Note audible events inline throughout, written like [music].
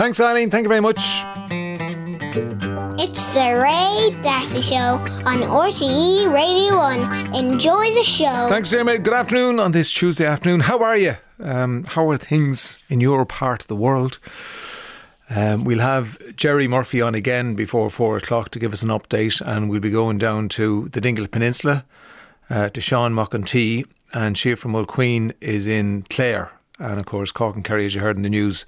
Thanks, Eileen. Thank you very much. It's the Ray Darcy Show on RTE Radio 1. Enjoy the show. Thanks, Jeremy. Good afternoon on this Tuesday afternoon. How are you? Um, how are things in your part of the world? Um, we'll have Gerry Murphy on again before four o'clock to give us an update, and we'll be going down to the Dingle Peninsula uh, to Sean Mac An tSithigh, and Siofra Mulqueen is in Clare. And of course, Cork and Kerry, as you heard in the news,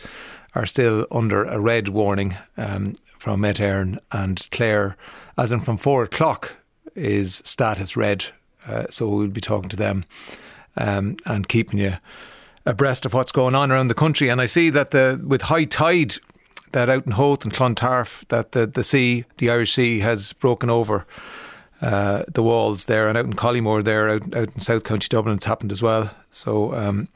are still under a red warning um, from Met Éireann and Clare, as in from four o'clock, is status red. Uh, so we'll be talking to them um, and keeping you abreast of what's going on around the country. And I see that the with high tide that out in Howth and Clontarf, that the, the sea, the Irish Sea, has broken over uh, the walls there, and out in Coliemore there, out, out in South County Dublin, it's happened as well. So um,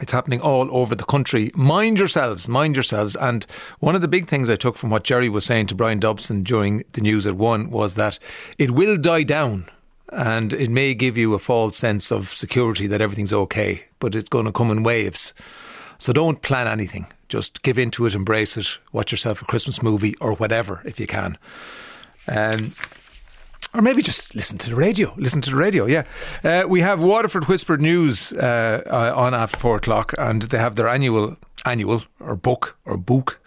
it's happening all over the country. Mind yourselves, mind yourselves. And one of the big things I took from what Gerry was saying to Brian Dobson during the news at one was that it will die down and it may give you a false sense of security that everything's okay, but it's going to come in waves. So don't plan anything. Just give into it, embrace it, watch yourself a Christmas movie or whatever if you can. Um, or maybe just listen to the radio. Listen to the radio, yeah. Uh, we have Waterford Whispers News uh, uh, on after four o'clock, and they have their annual, annual or book or book.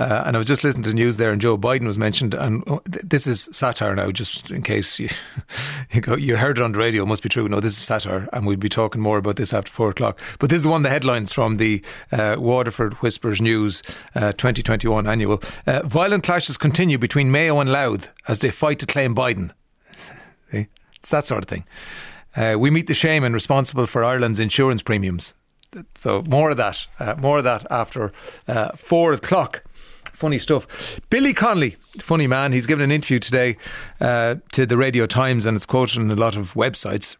Uh, and I was just listening to the news there, and Joe Biden was mentioned. And oh, this is satire now, just in case you [laughs] you, go, you heard it on the radio. It must be true. No, this is satire, and we'll be talking more about this after four o'clock. But this is one of the headlines from the uh, Waterford Whispers News uh, 2021 annual. Violent clashes continue between Mayo and Louth as they fight to claim Biden. See? It's that sort of thing. Uh, we meet the shaman responsible for Ireland's insurance premiums. So more of that, uh, more of that after uh, four o'clock. Funny stuff. Billy Connolly, funny man. He's given an interview today uh, to the Radio Times, and it's quoted in a lot of websites.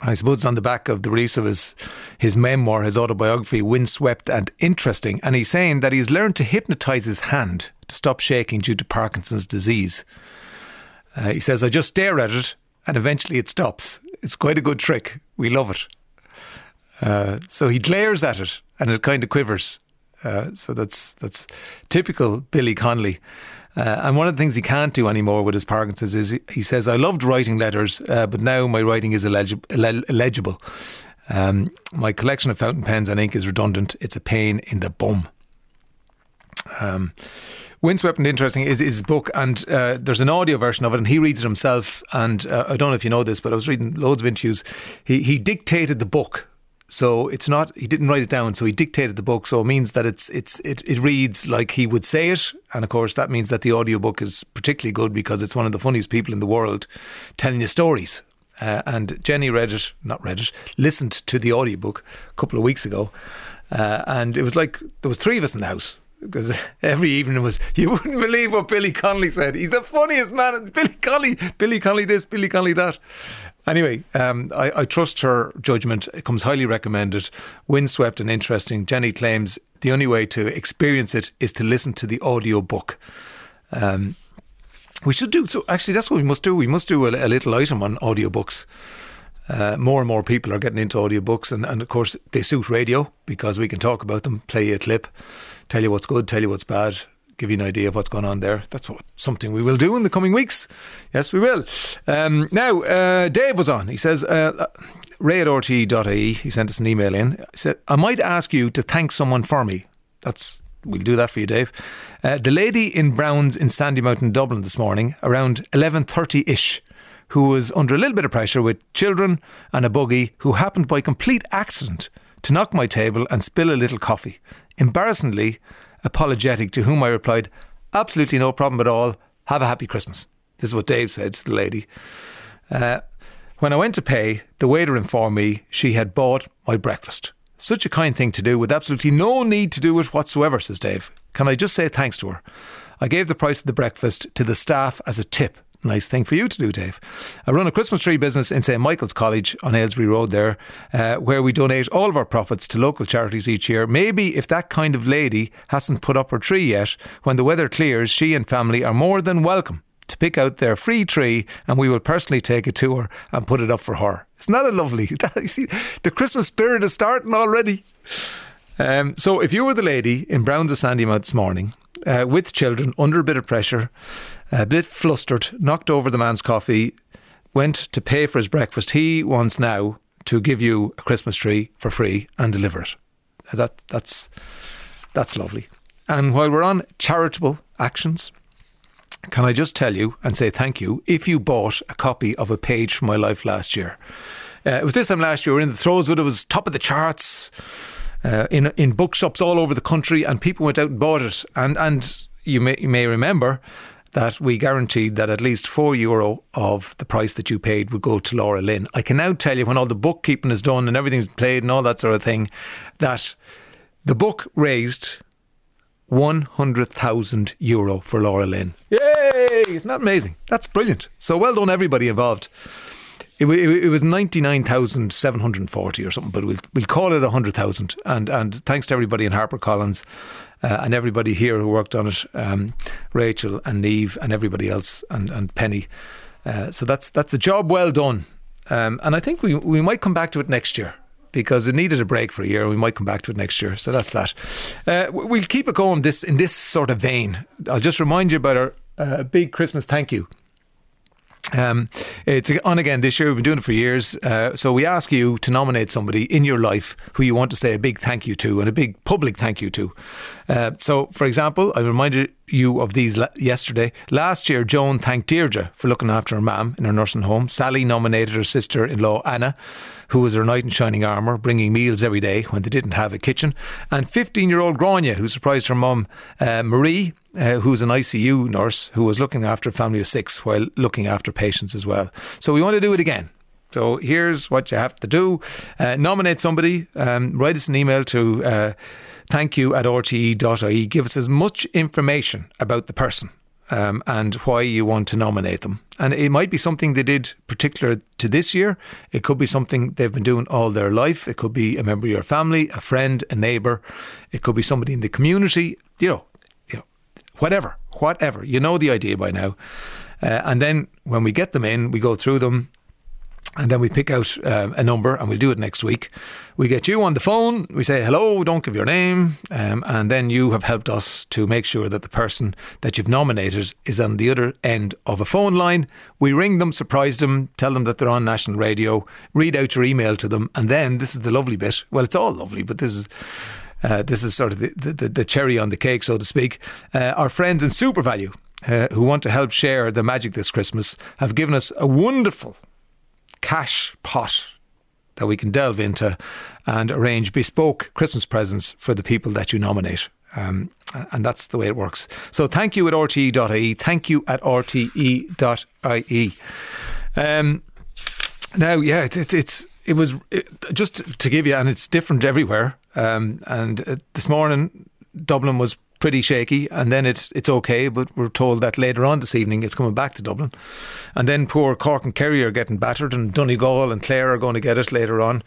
I suppose it's on the back of the release of his his memoir, his autobiography, Windswept and Interesting. And he's saying that he's learned to hypnotise his hand to stop shaking due to Parkinson's disease. Uh, he says, I just stare at it and eventually it stops. It's quite a good trick. We love it. Uh, so he glares at it and it kind of quivers. Uh, so that's that's typical Billy Connolly. Uh, and one of the things he can't do anymore with his Parkinson's is he, he says, I loved writing letters, uh, but now my writing is illegib- illegible. Um, my collection of fountain pens and ink is redundant. It's a pain in the bum. Um, Windswept and Interesting is his book, and uh, there's an audio version of it, and he reads it himself. And uh, I don't know if you know this, but I was reading loads of interviews. He, he dictated the book. So it's not he didn't write it down, so he dictated the book. So it means that it's it's it, it reads like he would say it, and of course that means that the audiobook is particularly good because it's one of the funniest people in the world telling you stories. Uh, and Jenny read it, not read it, listened to the audiobook a couple of weeks ago, uh, and it was like there was three of us in the house because [laughs] every evening was you wouldn't believe what Billy Connolly said. He's the funniest man. [laughs] Billy Connolly, Billy Connolly this, Billy Connolly that. Anyway, um, I, I, trust her judgment. It comes highly recommended. Windswept and interesting. Jenny claims the only way to experience it is to listen to the audio book. Um, we should do so. Actually, that's what we must do. We must do a, a little item on audiobooks. Uh, more and more people are getting into audiobooks, and, and of course, they suit radio because we can talk about them, play a clip, tell you what's good, tell you what's bad, give you an idea of what's going on there. That's what something we will do in the coming weeks. Yes, we will. Um, now, uh, Dave was on. He says, uh, uh ray at rte.ie, he sent us an email in. He said, I might ask you to thank someone for me. That's We'll do that for you, Dave. Uh, the lady in Browns in Sandymount, Dublin this morning, around 11.30ish, who was under a little bit of pressure with children and a buggy, who happened by complete accident to knock my table and spill a little coffee. Embarrassingly, apologetic, to whom I replied, Absolutely no problem at all. Have a happy Christmas. This is what Dave said to the lady. Uh, when I went to pay, the waiter informed me she had bought my breakfast. Such a kind thing to do with absolutely no need to do it whatsoever, says Dave. Can I just say thanks to her? I gave the price of the breakfast to the staff as a tip Nice thing for you to do, Dave. I run a Christmas tree business in St Michael's College on Ailesbury Road there, uh, where we donate all of our profits to local charities each year. Maybe if that kind of lady hasn't put up her tree yet, when the weather clears, she and family are more than welcome to pick out their free tree and we will personally take it to her and put it up for her. Isn't that a lovely? [laughs] you see, the Christmas spirit is starting already. Um, so if you were the lady in Browns of Sandymount this morning uh, with children under a bit of pressure, a bit flustered, knocked over the man's coffee, went to pay for his breakfast, he wants now to give you a Christmas tree for free and deliver it. That that's that's lovely. And while we're on charitable actions, can I just tell you and say thank you if you bought a copy of A Page from My Life last year? Uh, it was this time last year, we were in the throes of it, it was top of the charts. Uh, in in bookshops all over the country, and people went out and bought it. And and you may you may remember that we guaranteed that at least four euro of the price that you paid would go to LauraLynn. I can now tell you when all the bookkeeping is done and everything's played and all that sort of thing, that the book raised 100,000 euro for LauraLynn. Yay! Isn't that amazing? That's brilliant. So well done, everybody involved. It, it, it was 99,740 or something, but we'll, we'll call it 100,000. And, and thanks to everybody in HarperCollins uh, and everybody here who worked on it um, Rachel and Neve and everybody else, and, and Penny. Uh, so that's, that's a job well done. Um, and I think we, we might come back to it next year because it needed a break for a year. We might come back to it next year. So that's that. Uh, we'll keep it going this in this sort of vein. I'll just remind you about our uh, big Christmas thank you. Um, it's on again this year. We've been doing it for years. Uh, so we ask you to nominate somebody in your life who you want to say a big thank you to and a big public thank you to. Uh, so, for example, I reminded you of these yesterday. Last year, Joan thanked Deirdre for looking after her mum in her nursing home. Sally nominated her sister in law, Anna, who was her knight in shining armour, bringing meals every day when they didn't have a kitchen. And 15 year old Grania, who surprised her mum, uh, Marie, uh, who's an ICU nurse who was looking after a family of six while looking after patients as well. So we want to do it again. So here's what you have to do uh, nominate somebody, um, write us an email to uh, thank you at rte.ie. Give us as much information about the person um, and why you want to nominate them. And it might be something they did particular to this year. It could be something they've been doing all their life. It could be a member of your family, a friend, a neighbour. It could be somebody in the community. You know, you know, whatever, whatever. You know the idea by now. Uh, and then when we get them in, we go through them and then we pick out um, a number and we'll do it next week. We get you on the phone, we say hello, don't give your name, um, and then you have helped us to make sure that the person that you've nominated is on the other end of a phone line. We ring them, surprise them, tell them that they're on national radio, read out your email to them, and then this is the lovely bit. Well, it's all lovely, but this is. Uh, this is sort of the, the, the, cherry on the cake, so to speak. Uh, our friends in SuperValu, uh, who want to help share the magic this Christmas, have given us a wonderful cash pot that we can delve into and arrange bespoke Christmas presents for the people that you nominate. Um, and that's the way it works. So thank you at rte.ie. Thank you at rte.ie. Um, now, yeah, it's, it's, it's it was it, just to give you, and it's different everywhere. Um, and uh, this morning, Dublin was pretty shaky, and then it's it's okay. But we're told that later on this evening it's coming back to Dublin, and then poor Cork and Kerry are getting battered, and Donegal and Clare are going to get it later on,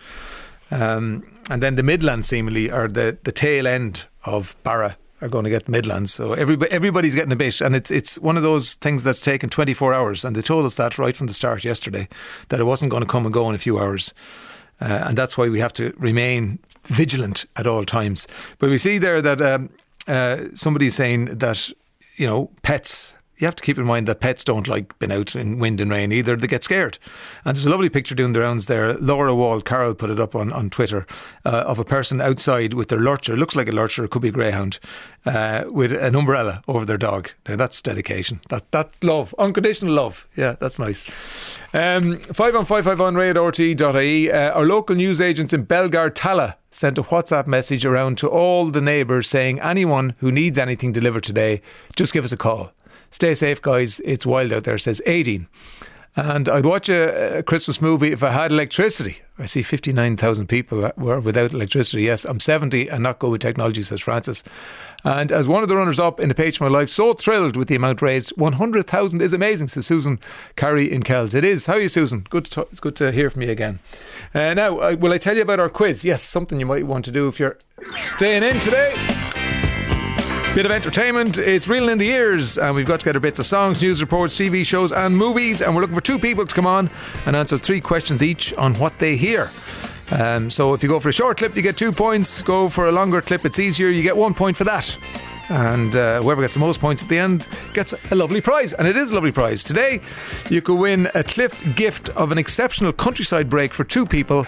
um, and then the Midlands seemingly are the the tail end of Barra are going to get Midlands. So everybody, everybody's getting a bit, and it's it's one of those things that's taken 24 hours, and they told us that right from the start yesterday that it wasn't going to come and go in a few hours. Uh, and that's why we have to remain vigilant at all times. But we see there that um, uh, somebody saying that you know pets you have to keep in mind that pets don't like being out in wind and rain either. They get scared. And there's a lovely picture doing the rounds there. Laura Wall Carroll put it up on, on Twitter uh, of a person outside with their lurcher. Looks like a lurcher, it could be a greyhound, uh, with an umbrella over their dog. Now that's dedication. That That's love. Unconditional love. Yeah, that's nice. Um, 5 on 551 RT.ie. Uh, our local news agents in Belgard Tallaght sent a WhatsApp message around to all the neighbours saying anyone who needs anything delivered today, just give us a call. Stay safe, guys. It's wild out there, says 18. And I'd watch a, a Christmas movie if I had electricity. I see 59,000 people were without electricity. Yes, I'm 70 and not good with technology, says Francis. And as one of the runners up in a page of my life, so thrilled with the amount raised. 100,000 is amazing, says Susan Carey in Kells. It is. How are you, Susan? Good to, it's good to hear from you again. Uh, now, uh, will I tell you about our quiz? Yes, something you might want to do if you're staying in today. Bit of entertainment. It's reeling in the ears, and we've got together bits of songs, news reports, TV shows, and movies. And we're looking for two people to come on and answer three questions each on what they hear. Um, so if you go for a short clip, you get two points. Go for a longer clip, it's easier. You get one point for that. And uh, whoever gets the most points at the end gets a lovely prize. And it is a lovely prize. Today, you could win a Cliff gift of an exceptional countryside break for two people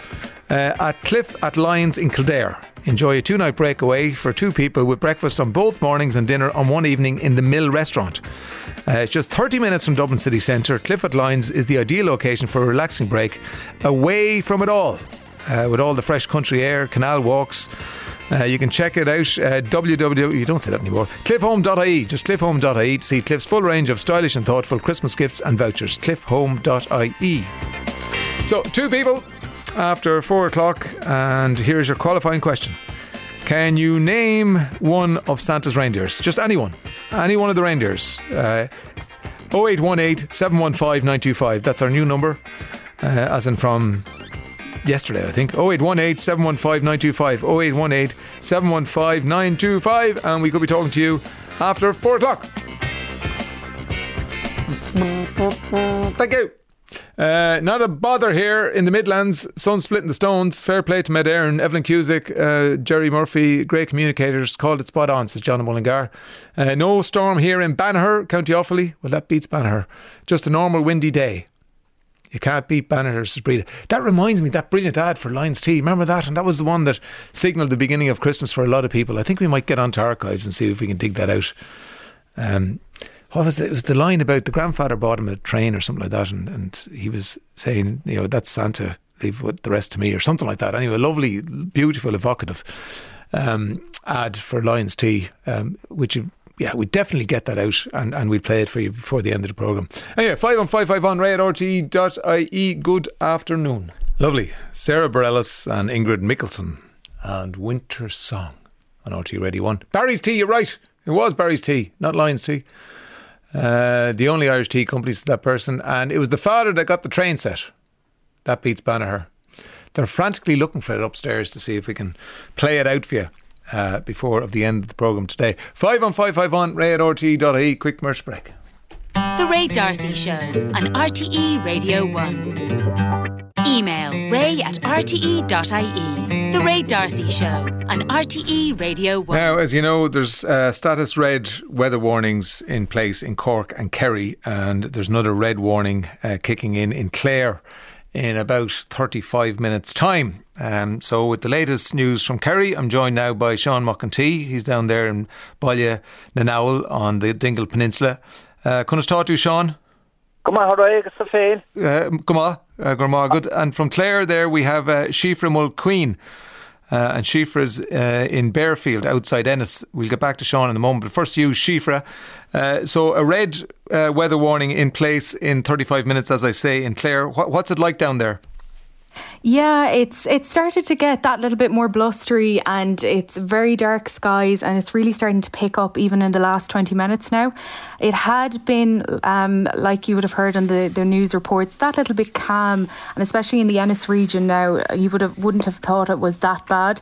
uh, at Cliff at Lyons in Kildare. Enjoy a two night breakaway for two people with breakfast on both mornings and dinner on one evening in the Mill restaurant. Uh, it's just 30 minutes from Dublin city centre. Cliff at Lyons is the ideal location for a relaxing break away from it all. Uh, with all the fresh country air, canal walks. Uh, you can check it out uh, www. You don't say that anymore. Cliffhome.ie. Just cliffhome.ie to see Cliff's full range of stylish and thoughtful Christmas gifts and vouchers. Cliffhome.ie. So, two people after four o'clock, and here's your qualifying question. Can you name one of Santa's reindeers? Just anyone. Any one of the reindeers. Uh, 0818 715 925. That's our new number, uh, as in from yesterday, I think. 0818 715 925. 0818 715 925. And we could be talking to you after 4 o'clock. Thank you. Uh, not a bother here in the Midlands. Sun splitting the stones. Fair play to Met Éireann, Evelyn Cusack, uh, Gerry Murphy, great communicators. Called it spot on, says John Mullingar. Uh, no storm here in Banagher, County Offaly. Well, that beats Banagher. Just a normal windy day. You can't beat Banagher's breed. That reminds me, that brilliant ad for Lyons Tea. Remember that? And that was the one that signalled the beginning of Christmas for a lot of people. I think we might get onto archives and see if we can dig that out. Um, what was it? it was the line about the grandfather bought him a train or something like that, and, and he was saying, you know, that's Santa, leave the rest to me, or something like that. Anyway, lovely, beautiful, evocative um, ad for Lyons Tea, um, which yeah, we definitely get that out and, and we'll play it for you before the end of the programme. Anyway, 51551 ray at rte.ie. Good afternoon. Lovely. Sara Bareilles and Ingrid Michaelson and Winter Song on RT Radio 1. Barry's Tea, you're right. It was Barry's Tea, not Lyons Tea. Uh, the only Irish tea companies to that person, and it was the father that got the train set. That beats Banagher. They're frantically looking for it upstairs to see if we can play it out for you uh, before of the end of the programme today. 5 on 551 ray at rte.ie. Quick merch break. The Ray D'Arcy Show on RTE Radio 1. Email ray at rte.ie. The Ray D'Arcy Show on RTE Radio 1. Now, as you know, there's uh, status red weather warnings in place in Cork and Kerry, and there's another red warning uh, kicking in in Clare in about 35 minutes' time. Um, so, with the latest news from Kerry, I'm joined now by Sean Mac An tSithigh. He's down there in Nanowell on the Dingle Peninsula. Uh, Can I start to you, Sean? Come on, how are you? It's come on, uh, good. And from Clare, there we have uh, Siofra Mulqueen. Uh, and Siofra's uh, in Barefield outside Ennis. We'll get back to Sean in a moment. But first, you, Siofra. Uh, so, a red uh, weather warning in place in 35 minutes, as I say, in Clare. What, what's it like down there? Yeah, it's it started to get that little bit more blustery and it's very dark skies and it's really starting to pick up even in the last 20 minutes now. It had been, um, like you would have heard on the, the news reports, that little bit calm and especially in the Ennis region now, you would have wouldn't have thought it was that bad.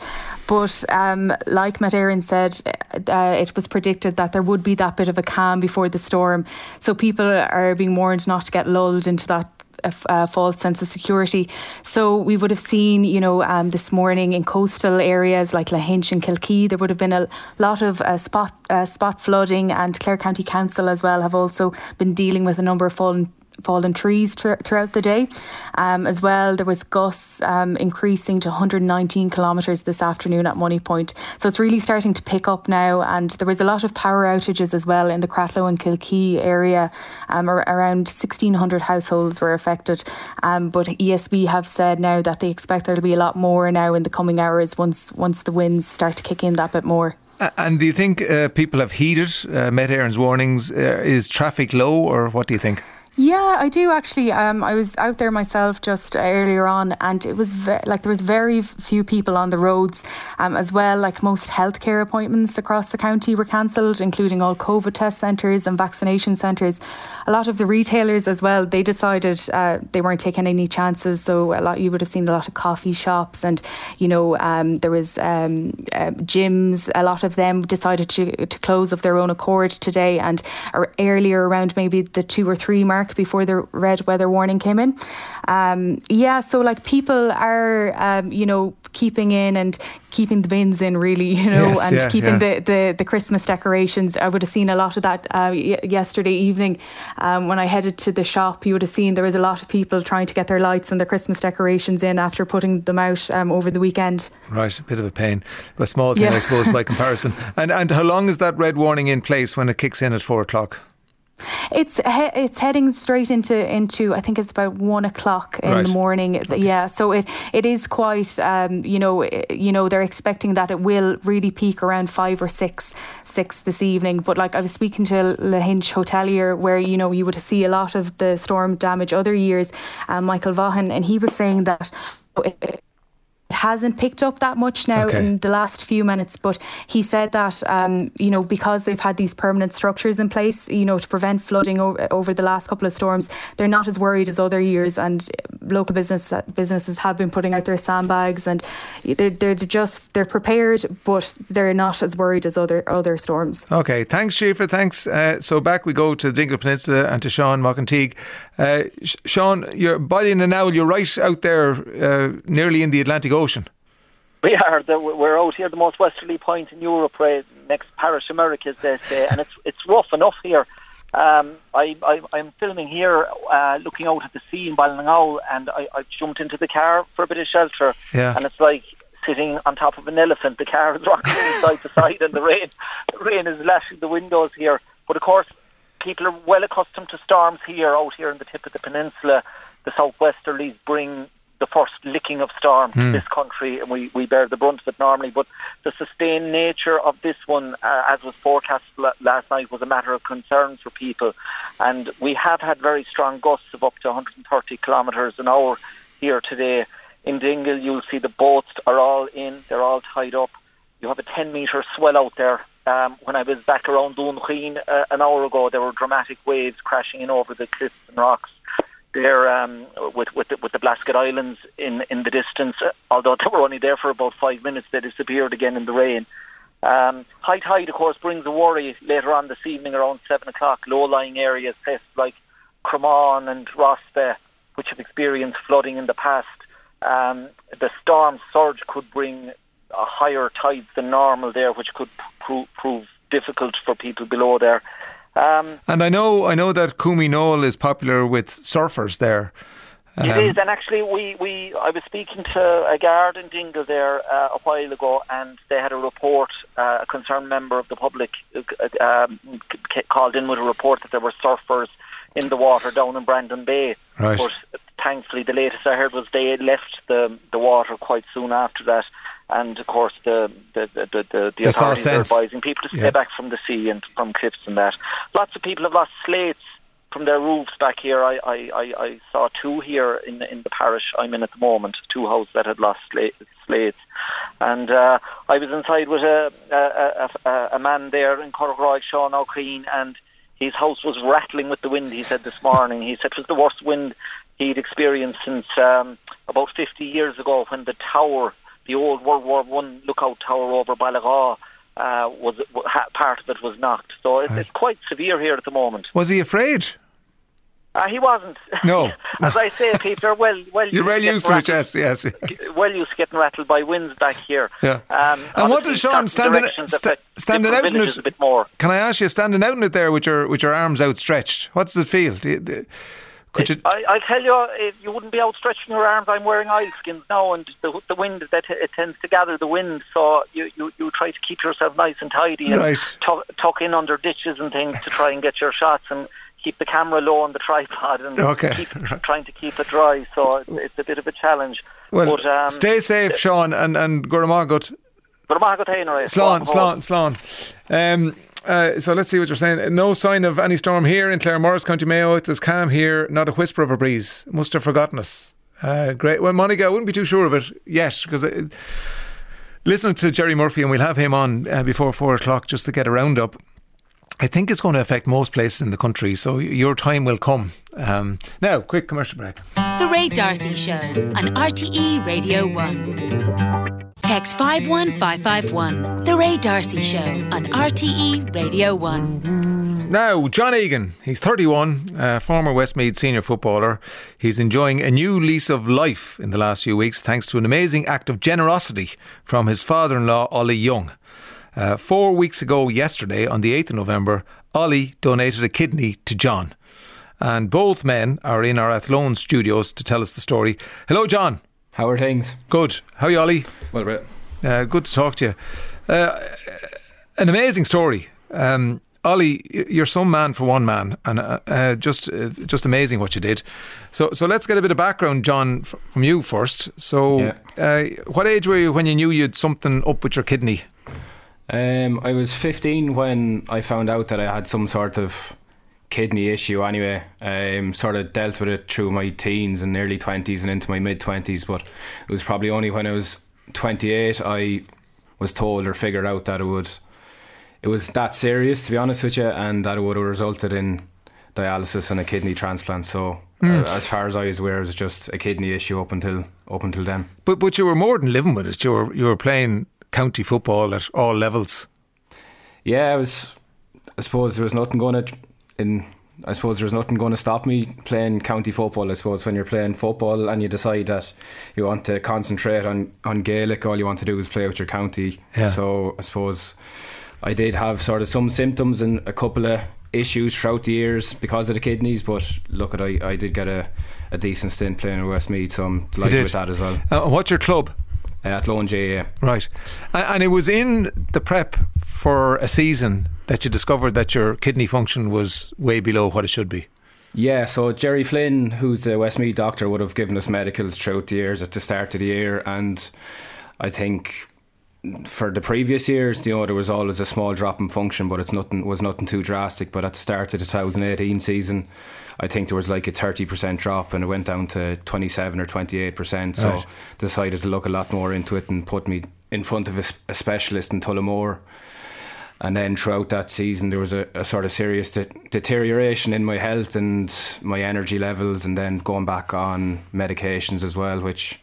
But um, like Met Éireann said, uh, it was predicted that there would be that bit of a calm before the storm. So people are being warned not to get lulled into that a, false sense of security. So we would have seen, you know, um, this morning in coastal areas like Lahinch and Kilkee, there would have been a lot of uh, spot uh, spot flooding, and Clare County Council as well have also been dealing with a number of fallen fallen trees tr- throughout the day. Um, as well, there was gusts um, increasing to 119 kilometres this afternoon at Moneypoint. So it's really starting to pick up now. And there was a lot of power outages as well in the Cratloe and Kilkee area. Um, around 1,600 households were affected. Um, but ESB have said now that they expect there'll be a lot more now in the coming hours once once the winds start to kick in that bit more. And do you think uh, people have heeded uh, Met Éireann's warnings? Uh, is traffic low, or what do you think? Yeah, I do actually. Um, I was out there myself just earlier on, and it was ve- like there was very few people on the roads, um, as well. Like most healthcare appointments across the county were cancelled, including all COVID test centres and vaccination centres. A lot of the retailers as well. They decided uh, they weren't taking any chances, so a lot you would have seen a lot of coffee shops, and you know um, there was um, uh, gyms. A lot of them decided to to close of their own accord today, and earlier around maybe the two or three mark mark before the red weather warning came in. Um, yeah, so like people are, um, you know, keeping in and keeping the bins in, really, [laughs] you know, Yes, and yeah, keeping yeah. the, the, the Christmas decorations. I would have seen a lot of that uh, y- yesterday evening um, when I headed to the shop. You would have seen there was a lot of people trying to get their lights and their Christmas decorations in after putting them out um, over the weekend. Right, a bit of a pain, a small thing, Yeah. I suppose, by [laughs] comparison. And and how long is that red warning in place when it kicks in at four o'clock? It's he- it's heading straight into into I think it's about one o'clock in Right. the morning. Yeah, so it it is quite um, you know i- you know they're expecting that it will really peak around five or six six this evening. But like I was speaking to Lahinch Hotelier, where you know you would see a lot of the storm damage other years, um, Michael Vaughan, and he was saying that. It hasn't picked up that much now Okay. in the last few minutes, but he said that um, you know because they've had these permanent structures in place, you know, to prevent flooding o- over the last couple of storms, they're not as worried as other years. And local business businesses have been putting out their sandbags, and they're they're just they're prepared, but they're not as worried as other other storms. Okay, thanks, Siofra. Thanks. Uh, so back we go to the Dingle Peninsula and to Sean Mac An tSithigh. Uh, Sean, you're Ballion and Owl, you're right out there, uh, nearly in the Atlantic Ocean. We are. The, we're out here, the most westerly point in Europe, right next Parish Americas, they say, and it's it's rough enough here. Um, I, I, I'm filming here, uh, looking out at the sea in Ballingow, and I, I jumped into the car for a bit of shelter, Yeah. and it's like sitting on top of an elephant. The car is [laughs] rocking side to side, and the rain, the rain is lashing the windows here. But of course, people are well accustomed to storms here, out here in the tip of the peninsula. The southwesterlies bring the first licking of storms to this country, and we, we bear the brunt of it normally. But the sustained nature of this one, uh, as was forecast la- last night, was a matter of concern for people. And we have had very strong gusts of up to 130 kilometres an hour here today. In Dingle, you'll see the boats are all in, they're all tied up. You have a 10 metre swell out there. Um, when I was back around Dunquin uh, an hour ago, there were dramatic waves crashing in over the cliffs and rocks there um, with with the, with the Blasket Islands in in the distance. Although they were only there for about five minutes, they disappeared again in the rain. Um, high tide, of course, brings a worry later on this evening around seven o'clock. Low-lying areas, places like Cromane and Rossbeigh, which have experienced flooding in the past. Um, the storm surge could bring a higher tide than normal there, which could pro- prove difficult for people below there. Um, And I know, I know that Coumeenoole is popular with surfers there. It Um, is, and actually, we, we I was speaking to a guard in Dingle there uh, a while ago, and they had a report. Uh, a concerned member of the public uh, um, called in with a report that there were surfers in the water down in Brandon Bay. Right. But thankfully, the latest I heard was they had left the the water quite soon after that. And of course, the the the the, the, the They saw authorities are advising people to stay Yeah. back from the sea and from cliffs and that. Lots of people have lost slates from their roofs back here. I, I, I, I saw two here in in the parish I'm in at the moment, two houses that had lost sla- slates. And uh, I was inside with a a, a, a, a man there in Corroy, Sean O'Keen, and his house was rattling with the wind. He said this morning. He said it was the worst wind he'd experienced since um, about 50 years ago when the tower, the old World War One lookout tower over Ballaghaw, uh, was ha- part of it was knocked. So it's, it's quite severe here at the moment. was he afraid? Uh, he wasn't. No. [laughs] As I say, Peter, well, well. You're well used to it, yes, yes. Well used to getting rattled by winds back here. Yeah. Um, And what does Sean standing- affect standing out in it- a bit more? Can I ask you, standing out in it there with your with your arms outstretched, what does it feel? Do you, do- could you? I, I tell you, if you wouldn't be outstretching your arms. I'm wearing oilskins now, and the, the wind that it tends to gather the wind, so you, you, you try to keep yourself nice and tidy and Right. tuck, tuck in under ditches and things to try and get your shots and keep the camera low on the tripod and Okay. keep trying to keep it dry. So it's, it's a bit of a challenge. Well, but, um, stay safe, Sean, and and I'm not Slán, Slán, Slán. Uh, so let's see what you're saying. No sign of any storm here in Claremorris, County Mayo. It's as calm here, not a whisper of a breeze. Must have forgotten us. Uh, great. Well, Monica, I wouldn't be too sure of it yet because uh, listening to Gerry Murphy, and we'll have him on uh, before four o'clock just to get a roundup. I think it's going to affect most places in the country, so your time will come. Um, now, quick commercial break. The Ray Darcy Show on RTE Radio 1. Text 51551. The Ray Darcy Show on RTE Radio 1. Now, John Egan, he's 31, uh, former Westmeath senior footballer. He's enjoying a new lease of life in the last few weeks thanks to an amazing act of generosity from his father in law, Ollie Young. Uh, four weeks ago, yesterday, on the 8th of November, Ollie donated a kidney to John. And both men are in our Athlone studios to tell us the story. Hello, John. How are things? Good. How are you, Ollie? Well, Brett. Uh, good to talk to you. Uh, an amazing story. Um, Ollie, you're some man for one man, and uh, uh, just uh, just amazing what you did. So, so let's get a bit of background, John, f- from you first. So, Yeah. uh, what age were you when you knew you had something up with your kidney? Um, I was 15 when I found out that I had some sort of kidney issue anyway. Um, sort of dealt with it through my teens and early 20s and into my mid 20s, but it was probably only when I was 28 I was told or figured out that it would it was that serious to be honest with you and that it would have resulted in dialysis and a kidney transplant so uh, as far as I was aware it was just a kidney issue up until up until then But but you were more than living with it. You were you were playing county football at all levels. yeah, I was. I suppose there was nothing going to. In I suppose there was nothing going to stop me playing county football. I suppose when you're playing football and you decide that you want to concentrate on on Gaelic, all you want to do is play with your county. Yeah. So I suppose I did have sort of some symptoms and a couple of issues throughout the years because of the kidneys. But look, at I I did get a, a decent stint playing at Westmeath, so I'm delighted with that as well. Uh, what's your club? At Lone J, yeah. Right, and, and it was in the prep for a season that you discovered that your kidney function was way below what it should be. Yeah, so Jerry Flynn, who's the Westmeath doctor, would have given us medicals throughout the years at the start of the year, and I think for the previous years, you know, there was always a small drop in function, but it's nothing was nothing too drastic. But at the start of the 2018 season, I think there was like a 30% drop, and it went down to 27 or 28%. So Right. decided to look a lot more into it and put me in front of a specialist in Tullamore. And then throughout that season, there was a, a sort of serious de- deterioration in my health and my energy levels, and then going back on medications as well, which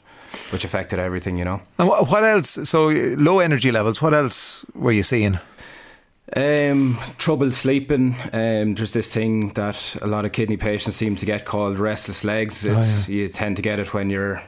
which affected everything, you know. And what else? So low energy levels. What else were you seeing? Um, trouble sleeping. Um, there's this thing that a lot of kidney patients seem to get called restless legs. It's you tend to get it when you're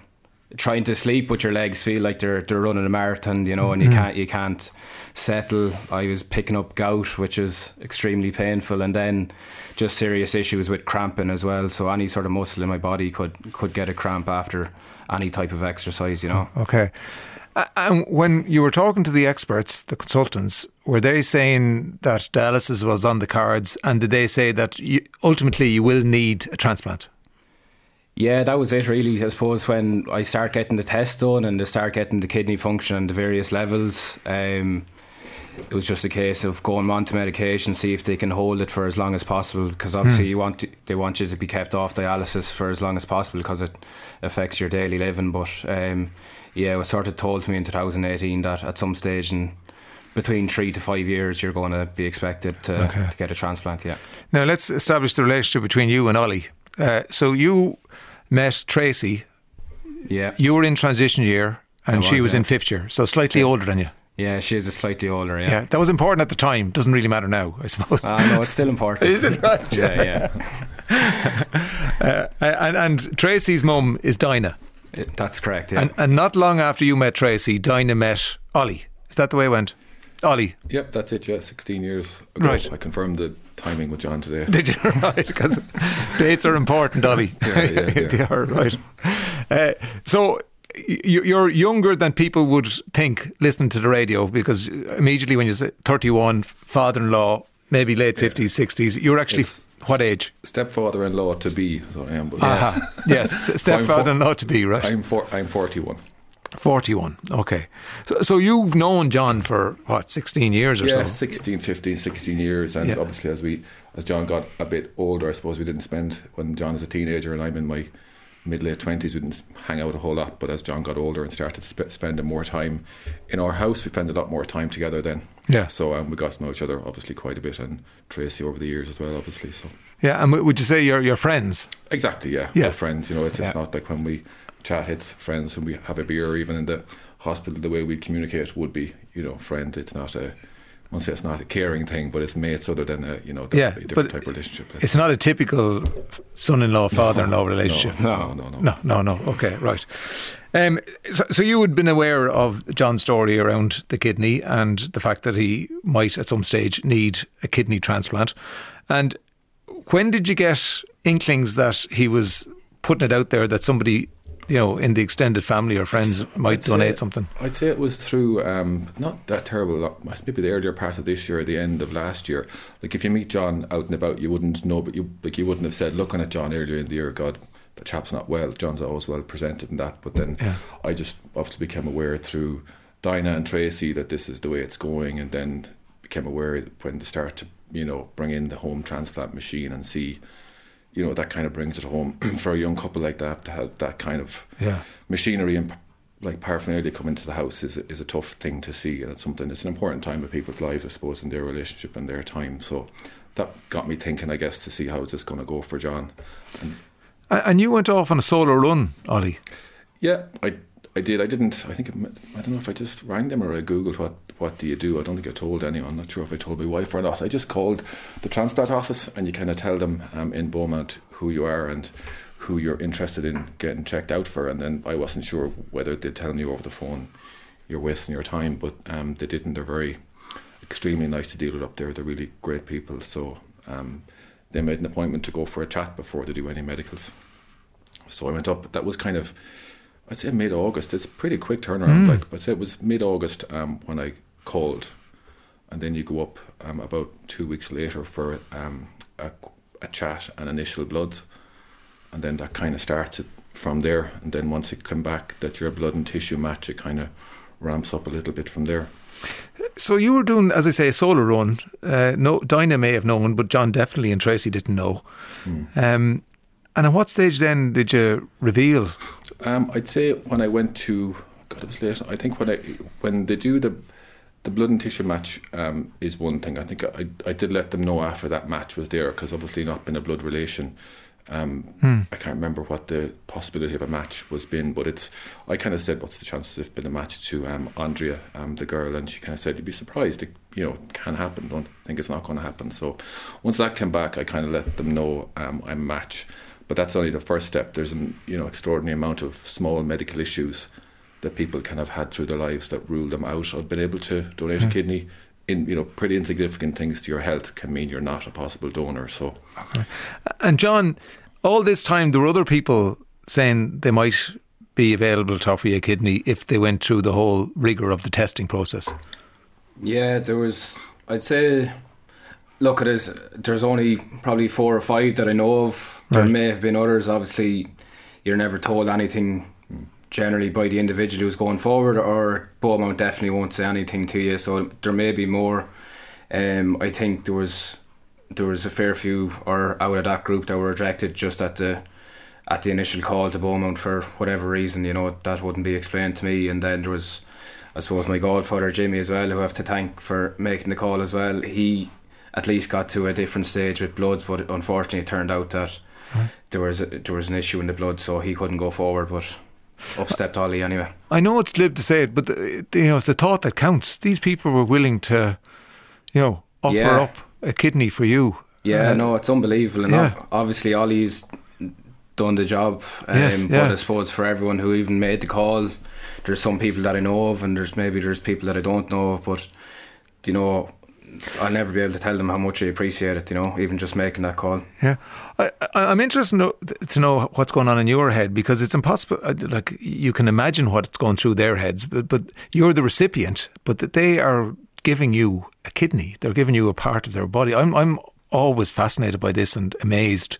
trying to sleep, but your legs feel like they're they're running a marathon, you know, and you can't you can't settle. I was picking up gout, which is extremely painful, and then just serious issues with cramping as well. So any sort of muscle in my body could could get a cramp after any type of exercise, you know. Okay. And when you were talking to the experts, the consultants, were they saying that dialysis was on the cards, and did they say that you, ultimately you will need a transplant? Yeah, that was it really. I suppose when I start getting the test done and they start getting the kidney function and the various levels, um, it was just a case of going on to medication, see if they can hold it for as long as possible. Because obviously you want to, they want you to be kept off dialysis for as long as possible because it affects your daily living. But um, yeah, it was sort of told to me in 2018 that at some stage in between three to five years you're going to be expected to, Okay. to get a transplant. Yeah. Now let's establish the relationship between you and Ollie. Uh, so you met Tracy. Yeah. You were in transition year, and I she was, was yeah. in fifth year, so slightly older than you. Yeah, she is a slightly older. Yeah. that was important at the time. Doesn't really matter now, I suppose. I no, it's still important. [laughs] Is it right? [laughs] Yeah, yeah. [laughs] Uh, and, and Tracy's mum is Dinah. It- That's correct. Yeah. And, and not long after you met Tracy, Dinah met Ollie. Is that the way it went? Ollie, Yep, that's it. Yeah, 16 years ago. Right. I confirmed the timing with John today. did you? right, because dates are important, Ollie. Yeah, yeah, yeah. they are, right. Uh, so y- you're younger than people would think listening to the radio because immediately when you say 31, father in law, maybe late 50s, 60s, you're actually It's- what age? Stepfather-in-law to be, I am. But Aha. Yes, [laughs] stepfather in law to be, right? I'm for, I'm 41. 41. Okay. So, so you've known John for what, 16 years or Yeah, so? 16, 15, 16 years, and Yeah. obviously as we as John got a bit older, I suppose we didn't spend when John is a teenager and I'm in my mid late twenties. We didn't hang out a whole lot, but as John got older and started sp- spending more time in our house, we spent a lot more time together then. Yeah. So um, we got to know each other obviously quite a bit, and Tracy over the years as well, obviously. So Yeah, and w- would you say you're, you're friends? exactly, yeah, Yeah. we're friends. You know, it's, it's Yeah. not like when we chat, it's friends when we have a beer, even in the hospital, the way we communicate would be, you know, friends. It's not a won't say it's not a caring thing, but it's mates other than a you know Yeah, a different type of relationship. It's not a typical son-in-law, father-in-law relationship. No, no, no, No, no, no. Okay, right. Um, so, so you had been aware of John's story around the kidney and the fact that he might at some stage need a kidney transplant. And when did you get inklings that he was putting it out there that somebody, you know, in the extended family or friends might I'd say- donate something? I'd say it was through um, not that terrible. Maybe the earlier part of this year, or the end of last year. Like if you meet John out and about, you wouldn't know, but you like you wouldn't have said, looking at John earlier in the year, God, the chap's not well. John's always well presented and that. But then Yeah. I just obviously became aware through Dinah and Tracy that this is the way it's going, and then became aware when they start to you know bring in the home transplant machine and see. You know that kind of brings it home [clears throat] for a young couple like that to have that kind of Yeah. machinery and like paraphernalia come into the house is is a tough thing to see, and it's something. It's an important time of people's lives, I suppose, in their relationship and their time. So that got me thinking, I guess, to see how is this going to go for John. A- And you went off on a solo run, Ollie. Yeah, I I did. I didn't. I think I don't know if I just rang them or I googled what what do you do. I don't think I told anyone. Not sure if I told my wife or not. I just called the transplant office and you kind of tell them um, in Beaumont who you are and who you're interested in getting checked out for. And then I wasn't sure whether they'd tell you over the phone you're wasting your time, but um, they didn't. They're very extremely nice to deal with up there. They're really great people. So um, they made an appointment to go for a chat before they do any medicals. So I went up. That was kind of, I'd say mid August. It's pretty quick turnaround. Like, but say it was mid August um, when I called, and then you go up um, about two weeks later for um, a, a chat and initial bloods, and then that kind of starts it from there. And then once you come back, that your blood and tissue match, it kind of ramps up a little bit from there. So you were doing, as I say, a solo run. Uh, no, Dinah may have known, but John definitely and Tracy didn't know. Um, and at what stage then did you reveal? Um, I'd say when I went to God, it was late. I think when I when they do the the blood and tissue match um, is one thing. I think I I did let them know after that match was there because obviously not been a blood relation. Um, I can't remember what the possibility of a match was been, but it's. I kind of said, "What's the chances of been a match to um, Andrea, um, the girl?" And she kind of said, "You'd be surprised. It, you know, it can happen. Don't think it's not going to happen." So once that came back, I kind of let them know um, I'm a match. But that's only the first step. There's an you know extraordinary amount of small medical issues that people can have had through their lives that rule them out of being able to donate a hmm. kidney. In you know pretty insignificant things to your health can mean you're not a possible donor. So And John, all this time there were other people saying they might be available to offer you a kidney if they went through the whole rigour of the testing process. Yeah, there was. I'd say. Look, it is. There's only probably four or five that I know of. There Right. may have been others. Obviously, you're never told anything. Generally, by the individual who's going forward, or Beaumont definitely won't say anything to you. So there may be more. Um, I think there was there was a fair few, or out of that group that were rejected just at the at the initial call to Beaumont for whatever reason. You know that wouldn't be explained to me. And then there was I suppose my godfather Jimmy as well, who I have to thank for making the call as well. He at least got to a different stage with bloods, but unfortunately it turned out that there was a, there was an issue in the blood, so he couldn't go forward. But up stepped Ollie anyway. I know it's glib to say it, but the, you know it's the thought that counts. These people were willing to, you know, offer Yeah. up a kidney for you. Yeah, Uh, no, it's unbelievable. And yeah. obviously, Ollie's done the job. Um, Yes, But. I suppose for everyone who even made the call, there's some people that I know of, and there's maybe there's people that I don't know of. But you know, I'll never be able to tell them how much I appreciate it. You know, even just making that call. Yeah, I, I'm interested to know, to know what's going on in your head because it's impossible. uh, Like you can imagine what's going through their heads, but but you're the recipient, but that they are giving you a kidney. They're giving you a part of their body. I'm I'm always fascinated by this and amazed.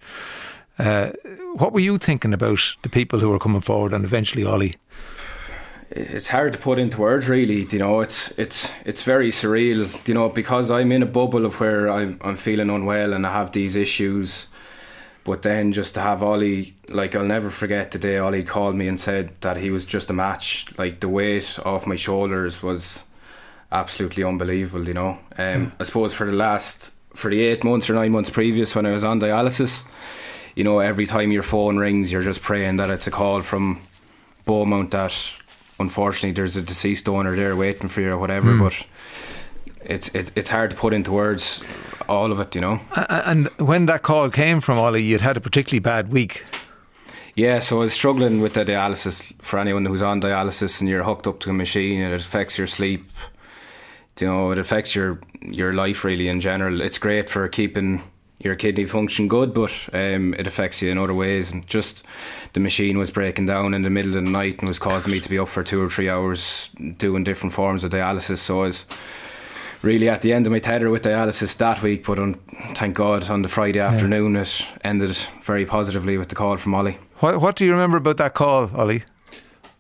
Uh, what were you thinking about the people who were coming forward and eventually Ollie? It's hard to put into words really you know it's it's it's very surreal you know because I'm in a bubble of where I'm, I'm feeling unwell and I have these issues but then just to have Ollie like I'll never forget the day Ollie called me and said that he was just a match like the weight off my shoulders was absolutely unbelievable you know. Um, I suppose for the last for the eight months or nine months previous when I was on dialysis you know every time your phone rings you're just praying that it's a call from Beaumont that unfortunately there's a deceased donor there waiting for you or whatever hmm. but it's it, it's hard to put into words all of it, you know. And when that call came from Ollie, you'd had a particularly bad week. Yeah, so I was struggling with the dialysis. For anyone who's on dialysis and you're hooked up to a machine, it affects your sleep. You know, it affects your your life really in general. It's great for keeping your kidney function good, but um, it affects you in other ways. And just the machine was breaking down in the middle of the night and was causing me to be up for two or three hours doing different forms of dialysis. So I was really at the end of my tether with dialysis that week, but on, thank God on the Friday afternoon it ended very positively with the call from Ollie. What, what do you remember about that call, Ollie?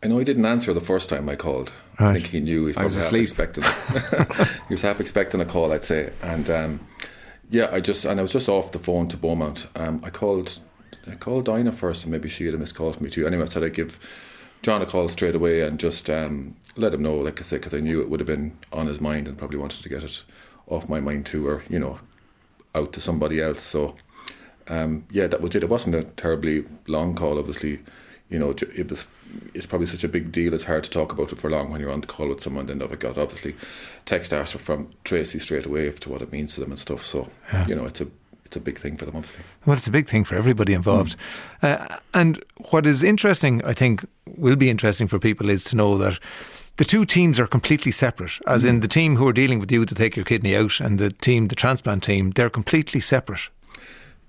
I know he didn't answer the first time I called. Right. I think he knew he was I was half asleep. expecting. [laughs] he was half expecting a call, I'd say, and um, yeah, I just and I was just off the phone to Beaumont. Um, I called, I called Dinah first, and maybe she had a missed call from me too. Anyway, I said I'd give John a call straight away and just um, let him know, like I said, because I knew it would have been on his mind and probably wanted to get it off my mind too, or you know, out to somebody else. So um, yeah, that was it. It wasn't a terribly long call, obviously. You know, it was. It's probably such a big deal. It's hard to talk about it for long when you're on the call with someone. Then I got obviously text after from Tracy straight away to what it means to them and stuff. So you know, it's a it's a big thing for them, obviously. Well, it's a big thing for everybody involved. Uh, and what is interesting, I think, will be interesting for people is to know that the two teams are completely separate. As in the team who are dealing with you to take your kidney out and the team, the transplant team, they're completely separate.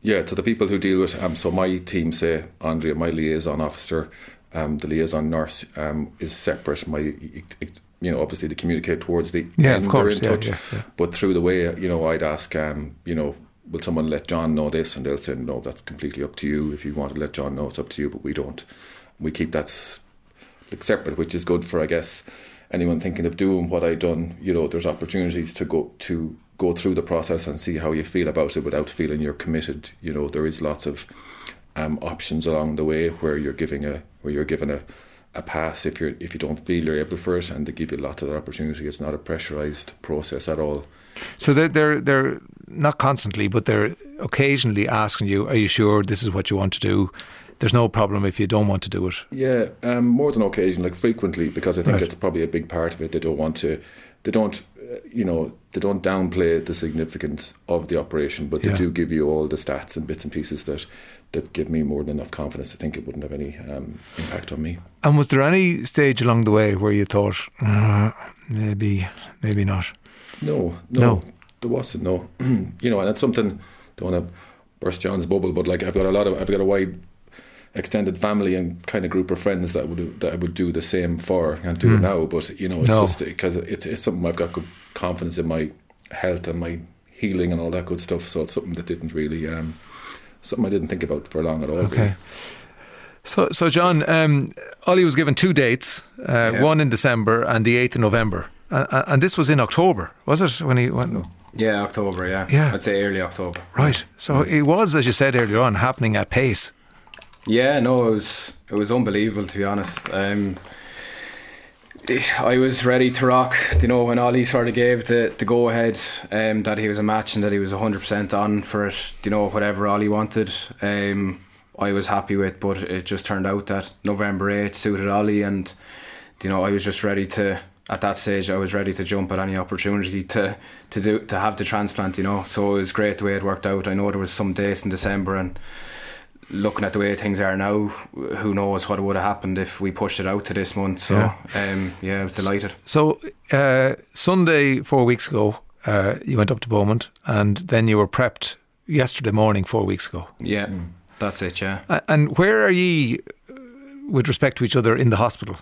Yeah, to the people who deal with um, so my team say Andrea, my liaison officer, um, the liaison nurse um, is separate. My you know obviously they communicate towards the Yeah, of course, they're in yeah, touch, yeah, but through the way you know I'd ask um, you know will someone let John know this? And they'll say no that's completely up to you. If you want to let John know it's up to you but we don't. We keep that like separate which is good for I guess anyone thinking of doing what I've done. You know there's opportunities to go to go through the process and see how you feel about it without feeling you're committed. You know there is lots of um, options along the way where you're giving a where you're given a, a pass if you're if you don't feel you're able for it and they give you lots of that opportunity it's not a pressurized process at all So they're, they're, they're not constantly, but they're occasionally asking you, are you sure this is what you want to do? There's no problem if you don't want to do it. Yeah, um, more than occasion, like frequently, because I think Right. it's probably a big part of it. They don't want to, they don't, you know, they don't downplay the significance of the operation, but they Yeah. do give you all the stats and bits and pieces that that give me more than enough confidence to think it wouldn't have any um, impact on me. And was there any stage along the way where you thought, uh, maybe, maybe not? No, no, No. there wasn't. No, [clears throat] you know, and it's something. Don't want to burst John's bubble, but like I've got a lot of, I've got a wide extended family and kind of group of friends that would that I would do the same for. I can't do it now, but you know, it's Hmm. No. just because it's it's something I've got good confidence in my health and my healing and all that good stuff. So it's something that didn't really, um, something I didn't think about for long at all. Okay. Really. So, so John, um, Ollie was given two dates, uh, Yeah. one in December and the 8th of November. Uh, and this was in October, was it? When he went? Yeah, October. Yeah, Yeah. I'd say early October. Right. So it was, as you said earlier on, happening at pace. Yeah, no, it was it was unbelievable to be honest. Um, I was ready to rock. You know, when Ollie sort of gave the, the go ahead um, that he was a match and that he was hundred percent on for it. You know, whatever Ollie wanted, um, I was happy with. But it just turned out that November eighth suited Ollie, and you know, I was just ready to. At that stage, I was ready to jump at any opportunity to to do to have the transplant. You know, so it was great the way it worked out. I know there was some dates in December and looking at the way things are now, who knows what would have happened if we pushed it out to this month. So, Yeah. yeah, um, yeah I was delighted. So uh, Sunday, four weeks ago, uh, you went up to Beaumont and then you were prepped yesterday morning, four weeks ago. Yeah, that's it. Yeah, And where are ye uh, with respect to each other in the hospital?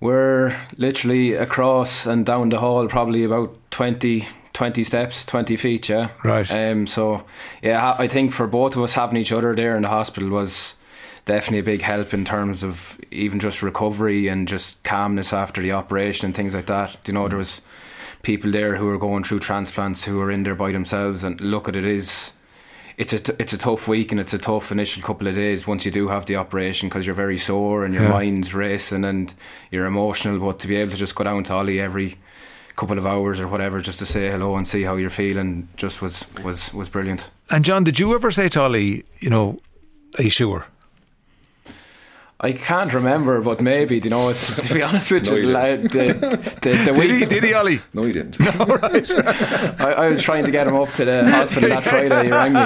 we're literally across and down the hall, probably about 20, 20 steps, twenty feet. Yeah, Right. Um, so yeah, I I think for both of us having each other there in the hospital was definitely a big help in terms of even just recovery and just calmness after the operation and things like that. You know, there was people there who were going through transplants who were in there by themselves and look at it is it's a t- it's a tough week and it's a tough initial couple of days once you do have the operation because you're very sore and your Yeah. mind's racing and you're emotional but to be able to just go down to Ollie every couple of hours or whatever just to say hello and see how you're feeling just was was was brilliant And John, did you ever say to Ollie, you know, are you sure? I can't remember, but maybe you know. It's, to be honest with [laughs] No, you, you la- the, the, the [laughs] Did he? week Did he, Ollie? No, he didn't. [laughs] I, I was trying to get him up to the hospital that Friday. He rang me.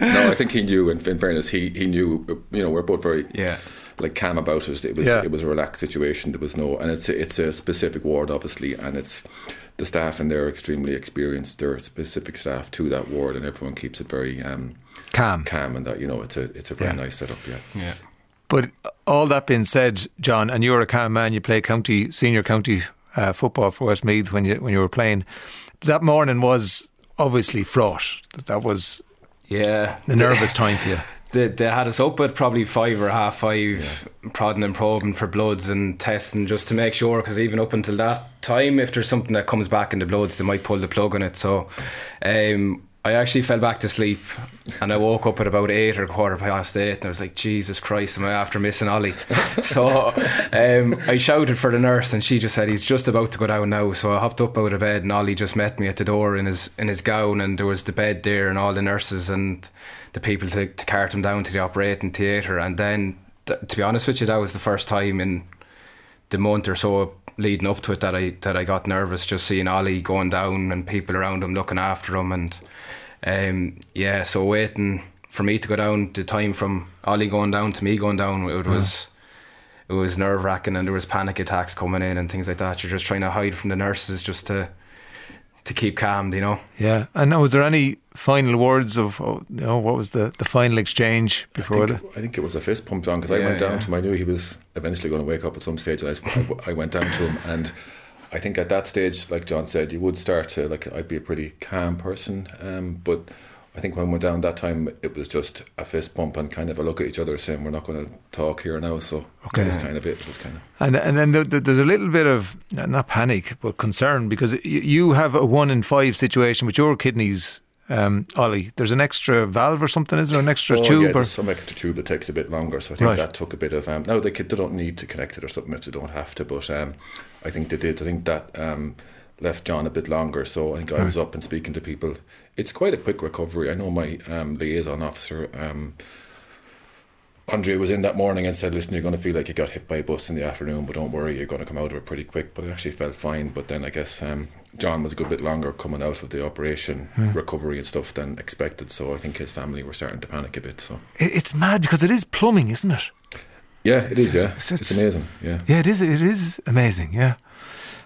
no, I think he knew. In, in fairness, he he knew. You know, we're both very Yeah. Like calm about it. It was Yeah. it was a relaxed situation. There was no, and it's a, it's a specific ward, obviously, and it's the staff in there are extremely experienced. There are specific staff to that ward, and everyone keeps it very um, Calm. calm. And that you know, it's a it's a very Yeah. nice setup. Yeah. Yeah. But all that being said, John, and you're a calm man. You play county senior county uh, football for Westmeath when you when you were playing. That morning was obviously fraught. That was Yeah. the nervous time for you. They, they had us up at probably five or half five, prodding and probing for bloods and testing just to make sure. Because even up until that time, if there's something that comes back in the bloods, they might pull the plug on it. So, um, I actually fell back to sleep, and I woke up at about eight or quarter past eight, and I was like, Jesus Christ, am I after missing Ollie? [laughs] so, um, I shouted for the nurse, and she just said he's just about to go down now. So I hopped up out of bed, and Ollie just met me at the door in his in his gown, and there was the bed there, and all the nurses and the people to, to cart him down to the operating theatre. And then, th- to be honest with you, that was the first time in the month or so leading up to it that I that I got nervous just seeing Ollie going down and people around him looking after him. And um, yeah so waiting for me to go down the time from Ollie going down to me going down it was it was nerve wracking and there was panic attacks coming in and things like that. You're just trying to hide from the nurses just to to keep calm you know Yeah. And was there any final words of, oh, you know, what was the, the final exchange I before think, the? I think it was a fist pump, John, because I went down yeah. to him. I knew he was eventually going to wake up at some stage, and I, I went down to him. And I think at that stage, like John said, you would start to like I'd be a pretty calm person, um, but I think when we're down that time, it was just a fist bump and kind of a look at each other, saying we're not going to talk here now. So Okay. that was kind of it. It was kind of And and then the, the, there's a little bit of not panic but concern because you have a one in five situation with your kidneys, um, Ollie. There's an extra valve or something. Is there an extra Oh, tube? Yeah, or? there's some extra tube that takes a bit longer, so I think Right. that took a bit of. Um, now they, could, they don't need to connect it or something if they don't have to, but um, I think they did. I think that um, left John a bit longer, so I think I was up and speaking to people. It's quite a quick recovery. I know my um, liaison officer. Um, Andre was in that morning and said, "Listen, you're going to feel like you got hit by a bus in the afternoon, but don't worry, you're going to come out of it pretty quick." But it actually felt fine. But then I guess um, John was a good bit longer coming out of the operation, recovery and stuff than expected. So I think his family were starting to panic a bit. So It's mad because it is plumbing, isn't it? yeah, it is. Yeah, It's- it's, it's- amazing. Yeah, Yeah, it is. It is amazing. Yeah.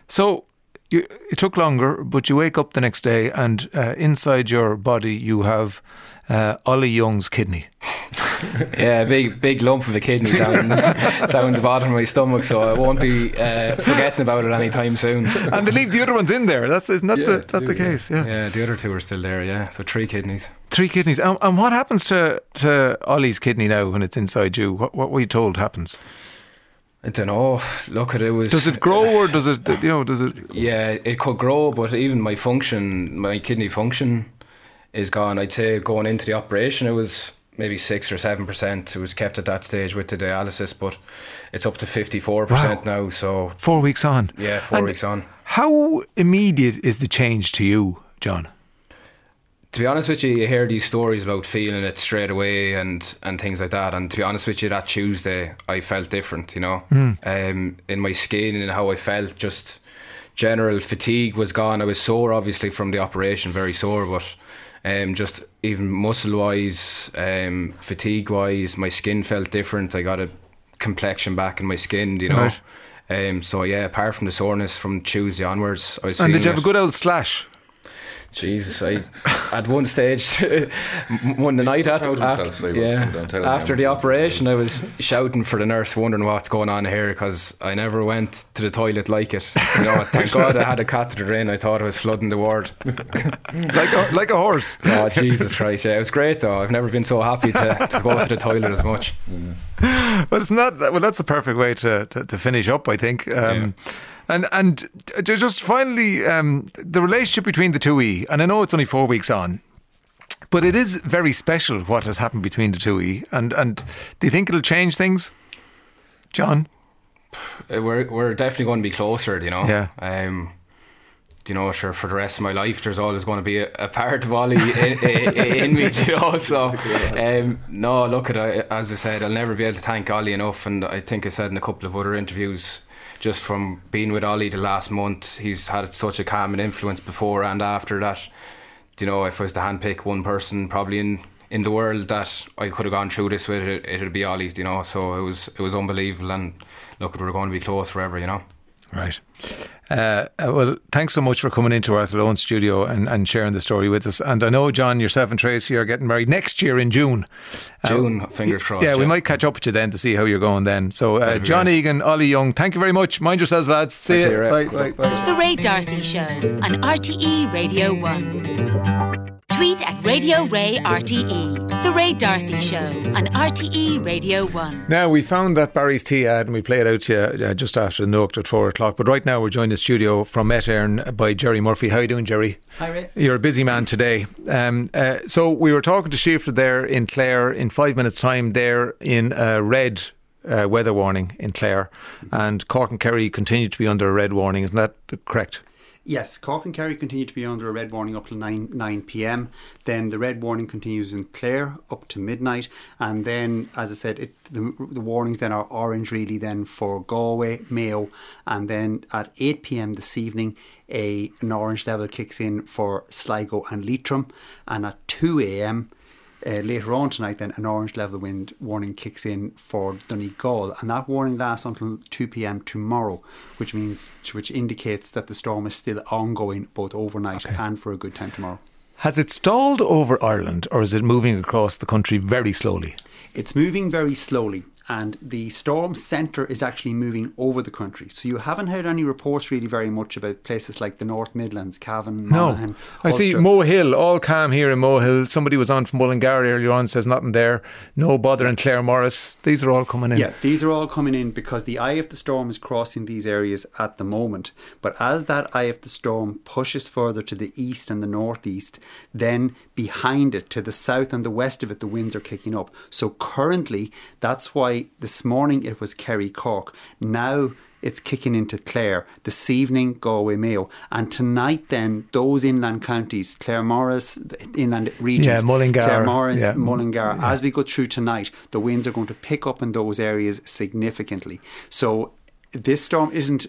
So you, it took longer, but you wake up the next day, and uh, inside your body you have uh, Ollie Young's kidney. [laughs] yeah big big lump of a kidney down [laughs] down the bottom of my stomach so I won't be uh, forgetting about it anytime soon and they leave the other ones in there. That's isn't that Yeah, the, that do, the case? Yeah. yeah the other two are still there yeah so three kidneys Three kidneys. And, and what happens to to Ollie's kidney now when it's inside you? What what were you told happens? I don't know. Look at it was. Does it grow or does it you know does it? Yeah, it could grow, but even my function, my kidney function, is gone. I'd say going into the operation, it was maybe six or seven percent. It was kept at that stage with the dialysis, but it's up to fifty four percent now. So Four weeks on. yeah, four And weeks on. How immediate is the change to you, John? To be honest with you, you hear these stories about feeling it straight away and, and things like that. And to be honest with you, that Tuesday I felt different, you know, um, in my skin and how I felt. Just general fatigue was gone. I was sore, obviously, from the operation, very sore, but um, just even muscle wise, um, fatigue wise, my skin felt different. I got a complexion back in my skin, you know. Right. Um, so yeah, apart from the soreness from Tuesday onwards, I was. And did you have a good old slash? Jesus, I at one stage, [laughs] one the night after, after, himself, he was, yeah, come down, tell him after the much he was operation, I was shouting for the nurse, wondering what's going on here because I never went to the toilet like it. You know, [laughs] thank God I had a catheter in. I thought I was flooding the ward. [laughs] Like a, like a horse. Oh Jesus Christ! Yeah, it was great though. I've never been so happy to, to go to the toilet as much. Well, it's not. Well, that's the perfect way to, to, to finish up, I think. Um, And and just finally, um, the relationship between the two E, and I know it's only four weeks on, but it is very special what has happened between the two E. And and do you think it'll change things, John? We're we're definitely going to be closer. You know. Yeah. Um, you know, sure, for the rest of my life, there's always going to be a, a part of Ollie in, in, in, me, [laughs] you know. So, um, no, look at it, as I said, I'll never be able to thank Ollie enough. And I think I said in a couple of other interviews, just from being with Ollie the last month, he's had such a calming influence before and after that. You know, if I was to handpick one person, probably in in the world that I could have gone through this with, it, it'd be Ollie. You know, so it was it was unbelievable. And look, we're going to be close forever. You know. Right. Uh, uh, well, thanks so much for coming into our Athlone studio and, and sharing the story with us. And I know, John, yourself and Tracy are getting married next year in June. Uh, June, uh, fingers crossed. Yeah, we might catch up with you then to see how you're going then. So, uh, John great. Egan, Ollie Young, thank you very much. Mind yourselves, lads. See you. Bye, bye, bye. The Ray D'Arcy Show on RTE Radio 1. Tweet at Radio Ray RTE. The Ray D'Arcy Show on RTE Radio 1. Now, we found that Barry's tea ad and we play it out to you uh, just after the note at 4 o'clock. But right now, we're joined in the studio from Met Éireann by Gerry Murphy. How are you doing, Gerry? Hi, Ray. You're a busy man today. Um, uh, so, we were talking to Siofra there in Clare in five minutes' time, there in uh, red uh, weather warning in Clare, and Cork and Kerry continue to be under a red warning. Isn't that correct? Yes, Cork and Kerry continue to be under a red warning up till 9, 9 pm. Then the red warning continues in Clare up to midnight. And then, as I said, it, the, the warnings then are orange really then for Galway, Mayo. And then at 8 pm this evening, a, an orange level kicks in for Sligo and Leitrim. And at 2 am, uh, later on tonight, then an orange level wind warning kicks in for Donegal, and that warning lasts until 2 p.m. tomorrow, which means which indicates that the storm is still ongoing both overnight okay. and for a good time tomorrow. Has it stalled over Ireland, or is it moving across the country very slowly? It's moving very slowly and the storm centre is actually moving over the country. So you haven't heard any reports really very much about places like the North Midlands, Cavan, Monaghan. No, I see Mohill, all calm here in Mohill. Somebody was on from Mullingar earlier on, says nothing there. No bother in Claremorris. These are all coming in. Yeah, these are all coming in because the eye of the storm is crossing these areas at the moment. But as that eye of the storm pushes further to the east and the northeast, then behind it, to the south and the west of it, the winds are kicking up. So currently, that's why this morning it was Kerry Cork. Now it's kicking into Clare. This evening, Galway Mayo. And tonight, then, those inland counties, Claremorris, inland regions, yeah, Mullingar, Claremorris, yeah. Mullingar, yeah. as we go through tonight, the winds are going to pick up in those areas significantly. So this storm isn't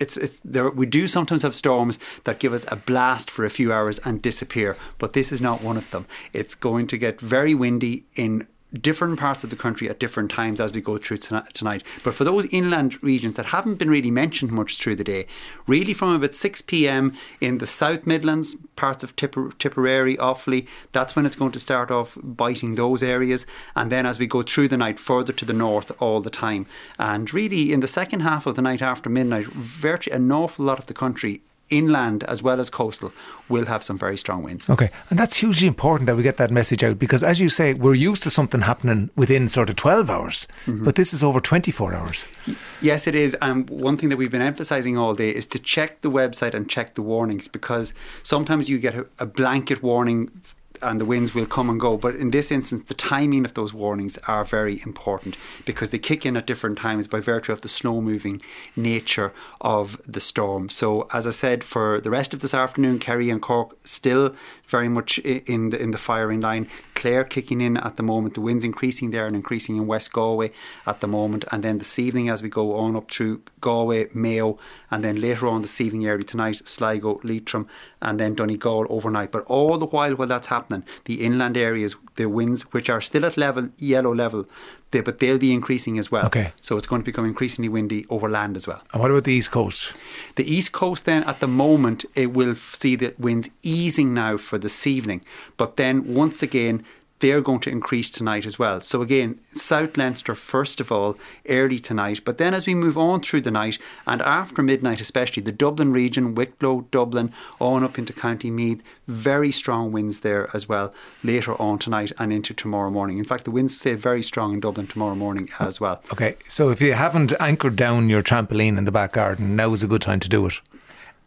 it's, it's there we do sometimes have storms that give us a blast for a few hours and disappear but this is not one of them it's going to get very windy in different parts of the country at different times as we go through tonight. But for those inland regions that haven't been really mentioned much through the day, really from about 6 pm in the South Midlands, parts of Tipper, Tipperary, Offaly, that's when it's going to start off biting those areas. And then as we go through the night, further to the north all the time. And really, in the second half of the night after midnight, virtually an awful lot of the country inland as well as coastal will have some very strong winds. Okay, and that's hugely important that we get that message out because, as you say, we're used to something happening within sort of 12 hours, mm-hmm. but this is over 24 hours. Yes, it is. And one thing that we've been emphasising all day is to check the website and check the warnings because sometimes you get a, a blanket warning and the winds will come and go. But in this instance, the timing of those warnings are very important because they kick in at different times by virtue of the slow moving nature of the storm. So, as I said, for the rest of this afternoon, Kerry and Cork still very much in the in the firing line. Clare kicking in at the moment. The winds increasing there and increasing in West Galway at the moment. And then this evening, as we go on up through Galway, Mayo, and then later on this evening, early tonight, Sligo, Leitrim, and then Donegal overnight. But all the while while that's happening, the inland areas, the winds, which are still at level yellow level, they, but they'll be increasing as well. Okay. So it's going to become increasingly windy over land as well. And what about the east coast? The east coast, then, at the moment, it will see the winds easing now for this evening. But then once again, they're going to increase tonight as well. So again, South Leinster first of all early tonight, but then as we move on through the night and after midnight, especially the Dublin region, Wicklow, Dublin, on up into County Meath, very strong winds there as well later on tonight and into tomorrow morning. In fact, the winds stay very strong in Dublin tomorrow morning as well. Okay, so if you haven't anchored down your trampoline in the back garden, now is a good time to do it.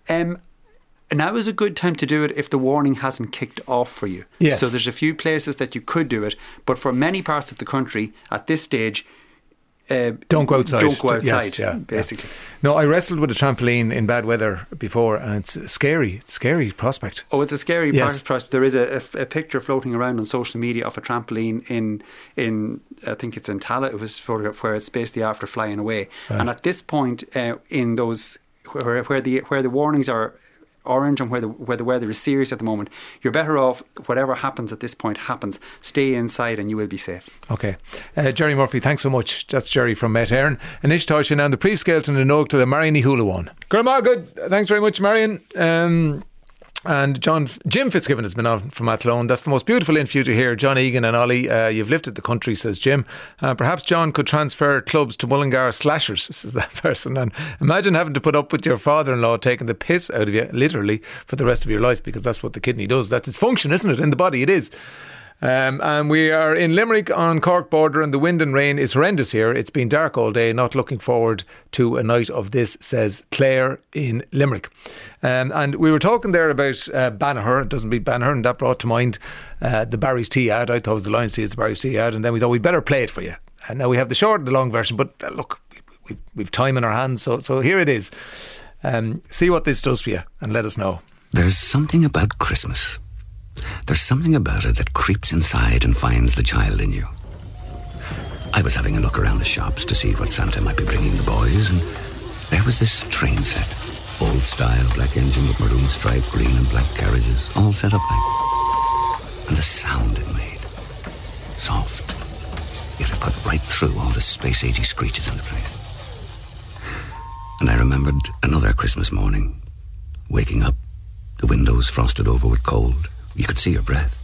Um, now is a good time to do it if the warning hasn't kicked off for you. Yes. So there's a few places that you could do it, but for many parts of the country at this stage, uh, Don't go outside. Don't go Yes, outside. yeah, basically. No, I wrestled with a trampoline in bad weather before, and it's a scary, it's a scary prospect. Oh, it's a scary Yes. part. There is a, a, a picture floating around on social media of a trampoline in in I think it's in Tala. It was photographed where it's basically after flying away. And at this point, uh, in those where, where the where the warnings are orange and where the where the weather is serious at the moment, you're better off. Whatever happens at this point happens. Stay inside, and you will be safe. Okay. Uh, Gerry Murphy, thanks so much. That's Gerry from Met Éireann. And Ishtar and the Preve Skelton and Oak to the Marion Hula one. Grandma, good. Thanks very much, Marion. Um, and John Jim Fitzgibbon has been on from Athlone. That's the most beautiful interview to hear. John Egan and Ollie, uh, you've lifted the country, says Jim. Uh, perhaps John could transfer clubs to Mullingar Slashers, [laughs] says that person. And imagine having to put up with your father in law taking the piss out of you, literally, for the rest of your life, because that's what the kidney does. That's its function, isn't it? In the body, it is. Um, and we are in Limerick on Cork border, and the wind and rain is horrendous here. It's been dark all day. Not looking forward to a night of this, says Claire in Limerick. Um, and we were talking there about uh, Banagher. It doesn't beat Banagher, and that brought to mind uh, the Barry's Tea ad. I thought it was the Lyons Tea, it's the Barry's Tea ad, and then we thought we'd better play it for you. And now we have the short and the long version, but uh, look, we, we've, we've time in our hands, so so here it is. Um, see what this does for you, and let us know. There's something about Christmas. There's something about it that creeps inside and finds the child in you. I was having a look around the shops to see what Santa might be bringing the boys, and there was this train set. Old style, black engine with maroon stripe, green and black carriages, all set up like. And the sound it made. Soft. Yet it cut right through all the space agey screeches in the place. And I remembered another Christmas morning, waking up, the windows frosted over with cold. You could see your breath.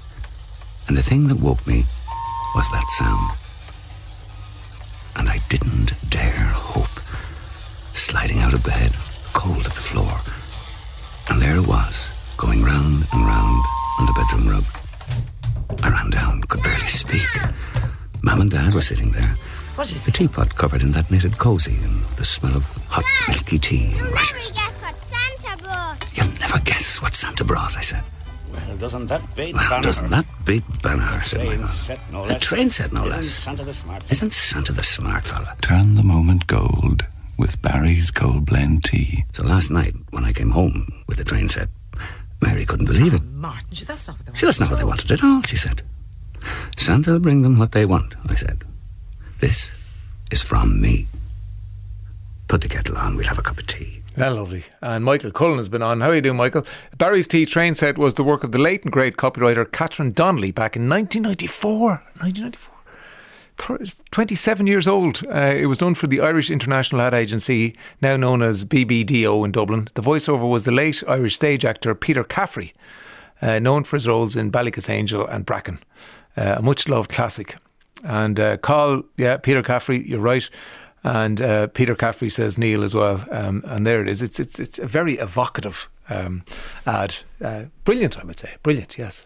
And the thing that woke me was that sound. And I didn't dare hope. Sliding out of bed, cold at the floor. And there it was, going round and round on the bedroom rug. I ran down, could barely speak. Mum and Dad were sitting there. What is The teapot covered in that knitted cozy and the smell of hot milky tea and Never guess what Santa brought. You'll never guess what Santa brought, I said. Well, doesn't that beat Well, Banagher? doesn't that beat Banagher, said my Train mother. set, no A less. train set, no Isn't less. Santa the smart? Isn't Santa the smart fella? Turn the moment gold with Barry's Gold Blend Tea. So last night, when I came home with the train set, Mary couldn't believe it. Martin, that's not what they She, that's not what they wanted at all, she said. Santa will bring them what they want, I said. This is from me. Put the kettle on, we'll have a cup of tea. Yeah, lovely. And Michael Cullen has been on. How are you doing, Michael? Barry's Tea train set was the work of the late and great copywriter Catherine Donnelly back in 1994. 1994. 27 years old. Uh, it was done for the Irish International Ad Agency, now known as BBDO in Dublin. The voiceover was the late Irish stage actor Peter Caffrey, uh, known for his roles in Ballykissangel and Bracken, uh, a much loved classic. And uh, call, yeah, Peter Caffrey, you're right. And uh, Peter Caffrey says Neil as well. Um, and there it is. It's, it's, it's a very evocative um, ad. Uh, brilliant, I would say. Brilliant, yes.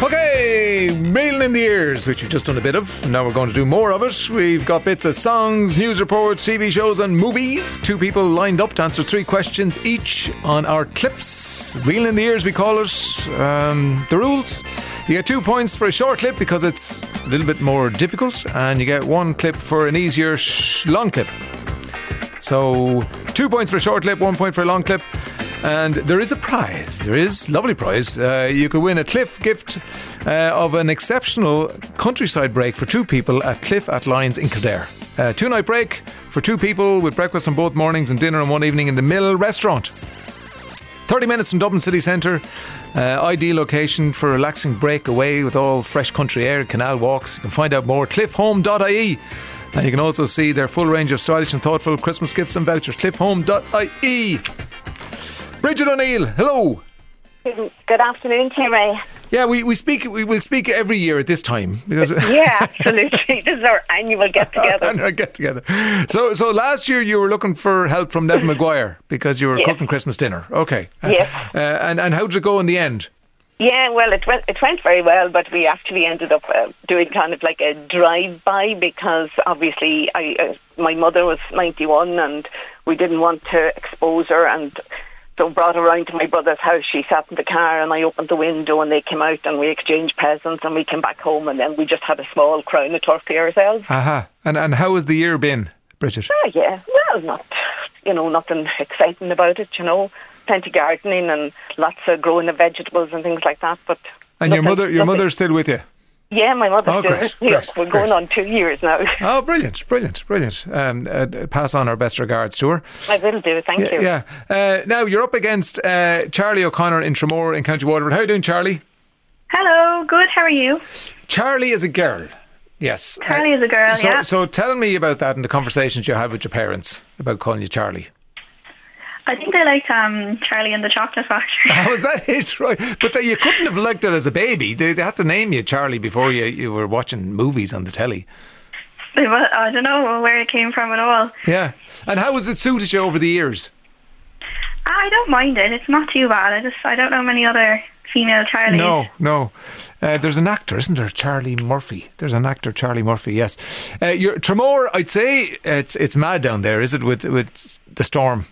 Okay, Reeling in the Ears, which we've just done a bit of. Now we're going to do more of it. We've got bits of songs, news reports, TV shows, and movies. Two people lined up to answer three questions each on our clips. Reeling in the Ears, we call it. Um, the rules you get two points for a short clip because it's a little bit more difficult, and you get one clip for an easier sh- long clip. So, two points for a short clip, one point for a long clip. And there is a prize. There is lovely prize. Uh, you could win a Cliff gift uh, of an exceptional countryside break for two people at Cliff at Lyons in Kildare. Uh, two night break for two people with breakfast on both mornings and dinner on one evening in the Mill restaurant. 30 minutes from Dublin city centre. Uh, ideal location for a relaxing break away with all fresh country air, canal walks. You can find out more at cliffhome.ie. And you can also see their full range of stylish and thoughtful Christmas gifts and vouchers. cliffhome.ie. Bridget O'Neill, hello. Good afternoon Ray. Yeah, we, we speak we will speak every year at this time because [laughs] Yeah, absolutely. [laughs] this is our annual get together. [laughs] our get together. So so last year you were looking for help from Neven Maguire because you were Yes. cooking Christmas dinner. Okay. Uh, Yes. Uh, and and how did it go in the end? Yeah, well, it went it went very well, but we actually ended up uh, doing kind of like a drive by because obviously I uh, my mother was ninety one and we didn't want to expose her and brought her round to my brother's house. She sat in the car and I opened the window and they came out and we exchanged presents and we came back home and then we just had a small crown of turkey ourselves. Aha. And and how has the year been, Bridget? Oh, yeah. Well, not, you know, nothing exciting about it, you know. Plenty gardening and lots of growing of vegetables and things like that. But And your mother your nothing- mother's still with you? Yeah, my mother's Oh, still great, [laughs] with me. great, We're going on two years now. [laughs] Oh, brilliant, brilliant, brilliant. Um, uh, pass on our best regards to her. I will do, thank yeah, you. Yeah. Uh, now you're up against uh, Charlie O'Connor in Tramore in County Waterford. How are you doing, Charlie? Hello, good. How are you? Charlie is a girl. Yes. Charlie is a girl, So, yeah. so tell me about that and the conversations you had with your parents about calling you Charlie. I think they liked um, Charlie and the Chocolate Factory. [laughs] Oh, is that it? [laughs] Right. But you couldn't have liked it as a baby. They, they had to name you Charlie before you, you were watching movies on the telly. They wa- I don't know where it came from at all. Yeah. And how has it suited you over the years? I don't mind it. It's not too bad. I just I don't know many other female Charlies. No, no. Uh, there's an actor, isn't there? Charlie Murphy. There's an actor, Charlie Murphy. Yes. Uh, your Tramore, I'd say it's it's mad down there, is it? With with the storm.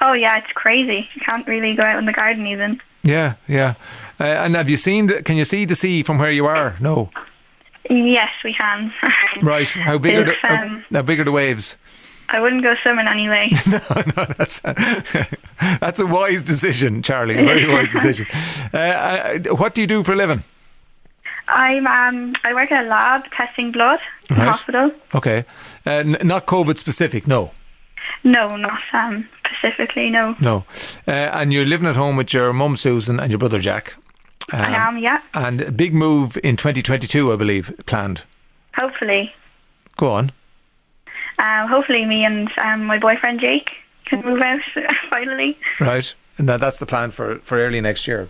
Oh yeah, it's crazy. You can't really go out in the garden even. Yeah, yeah. Uh, and have you seen? The, can you see the sea from where you are? No. Yes, we can. [laughs] Right. How big are the how, um, how big are the waves? I wouldn't go swimming anyway. [laughs] no, no, That's [laughs] that's a wise decision, Charlie. A very wise decision. Uh, uh, what do you do for a living? I'm um I work at a lab testing blood in a hospital. Okay. Uh, n- not COVID specific. No. No, not um specifically. No, No. Uh, and you're living at home with your mum Susan and your brother Jack. I Um, am. Yeah, And a big move in 2022, I believe, planned. hopefully. Go on. Um, hopefully, me and um, my boyfriend Jake can move out [laughs] finally. Right. And that, that's the plan for, for early next year.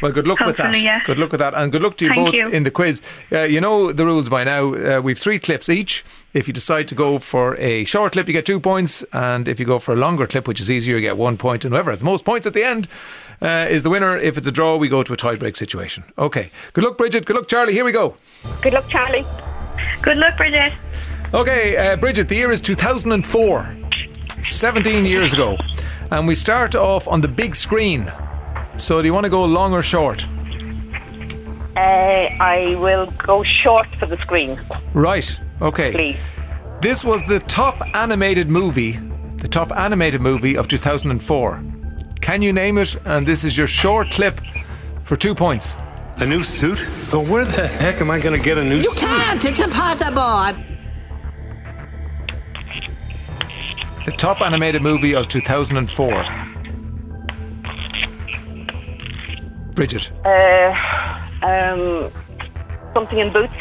Well, good luck with that. Yeah. Good luck with that. And good luck to you Thank both you. in the quiz. Uh, you know the rules by now. Uh, we've three clips each. If you decide to go for a short clip, you get two points. And if you go for a longer clip, which is easier, you get one point. And whoever has the most points at the end uh, is the winner. If it's a draw, we go to a tie-break situation. Okay. Good luck, Bridget. Good luck, Charlie. Here we go. Good luck, Charlie. Good luck, Bridget. Okay, uh, Bridget, the year is 2004, 17 years ago. And we start off on the big screen. So, do you want to go long or short? Uh, I will go short for the screen, Right, okay. please. This was the top animated movie, the top animated movie of 2004. Can you name it? And this is your short clip for two points. A new suit? But where the heck am I going to get a new You suit? You can't! It's impossible! The top animated movie of 2004. Bridget. Uh, um, something in boots?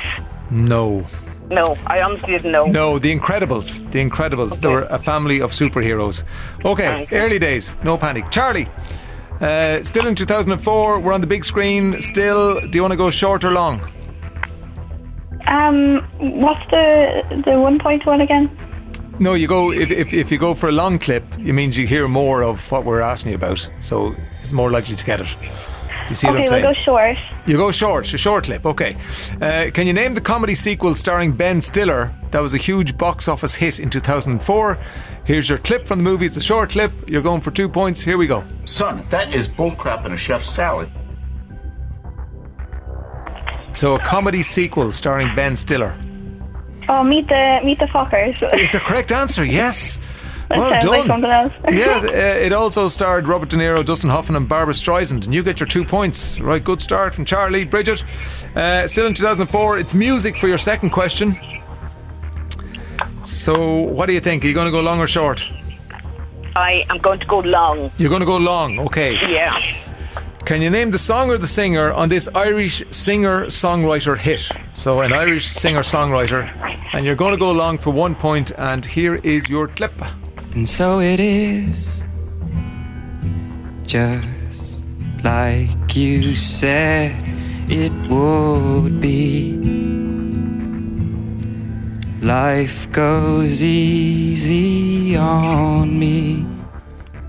No. No, I honestly didn't know. No, The Incredibles. The Incredibles. They were a family of superheroes. Okay, early days. No panic. Charlie, uh, still in 2004. We're on the big screen. Still, do you want to go short or long? Um, what's the the one point one again? No, you go. If, if, if you go for a long clip, it means you hear more of what we're asking you about. So it's more likely to get it. You see what I'm saying? okay, we'll go short. You go short, a short clip, okay. Uh, can you name the comedy sequel starring Ben Stiller that was a huge box office hit in 2004? Here's your clip from the movie. It's a short clip. You're going for two points. Here we go. Son, that is bullcrap in a chef's salad. So, a comedy sequel starring Ben Stiller Oh, meet the meet the fuckers. is the correct answer. Yes. That well sounds like done. something else. [laughs] yes, uh, it also starred Robert De Niro, Dustin Hoffman, and Barbra Streisand, and you get your two points. Right, good start from Charlie, Bridget. Uh, still in 2004, it's music for your second question. So, what do you think? Are you going to go long or short? I am going to go long. You're going to go long, okay. Yeah. Can you name the song or the singer on this Irish singer songwriter hit? So, an Irish singer songwriter, and you're going to go along for one point, and here is your clip. And so it is, just like you said it would be. Life goes easy on me.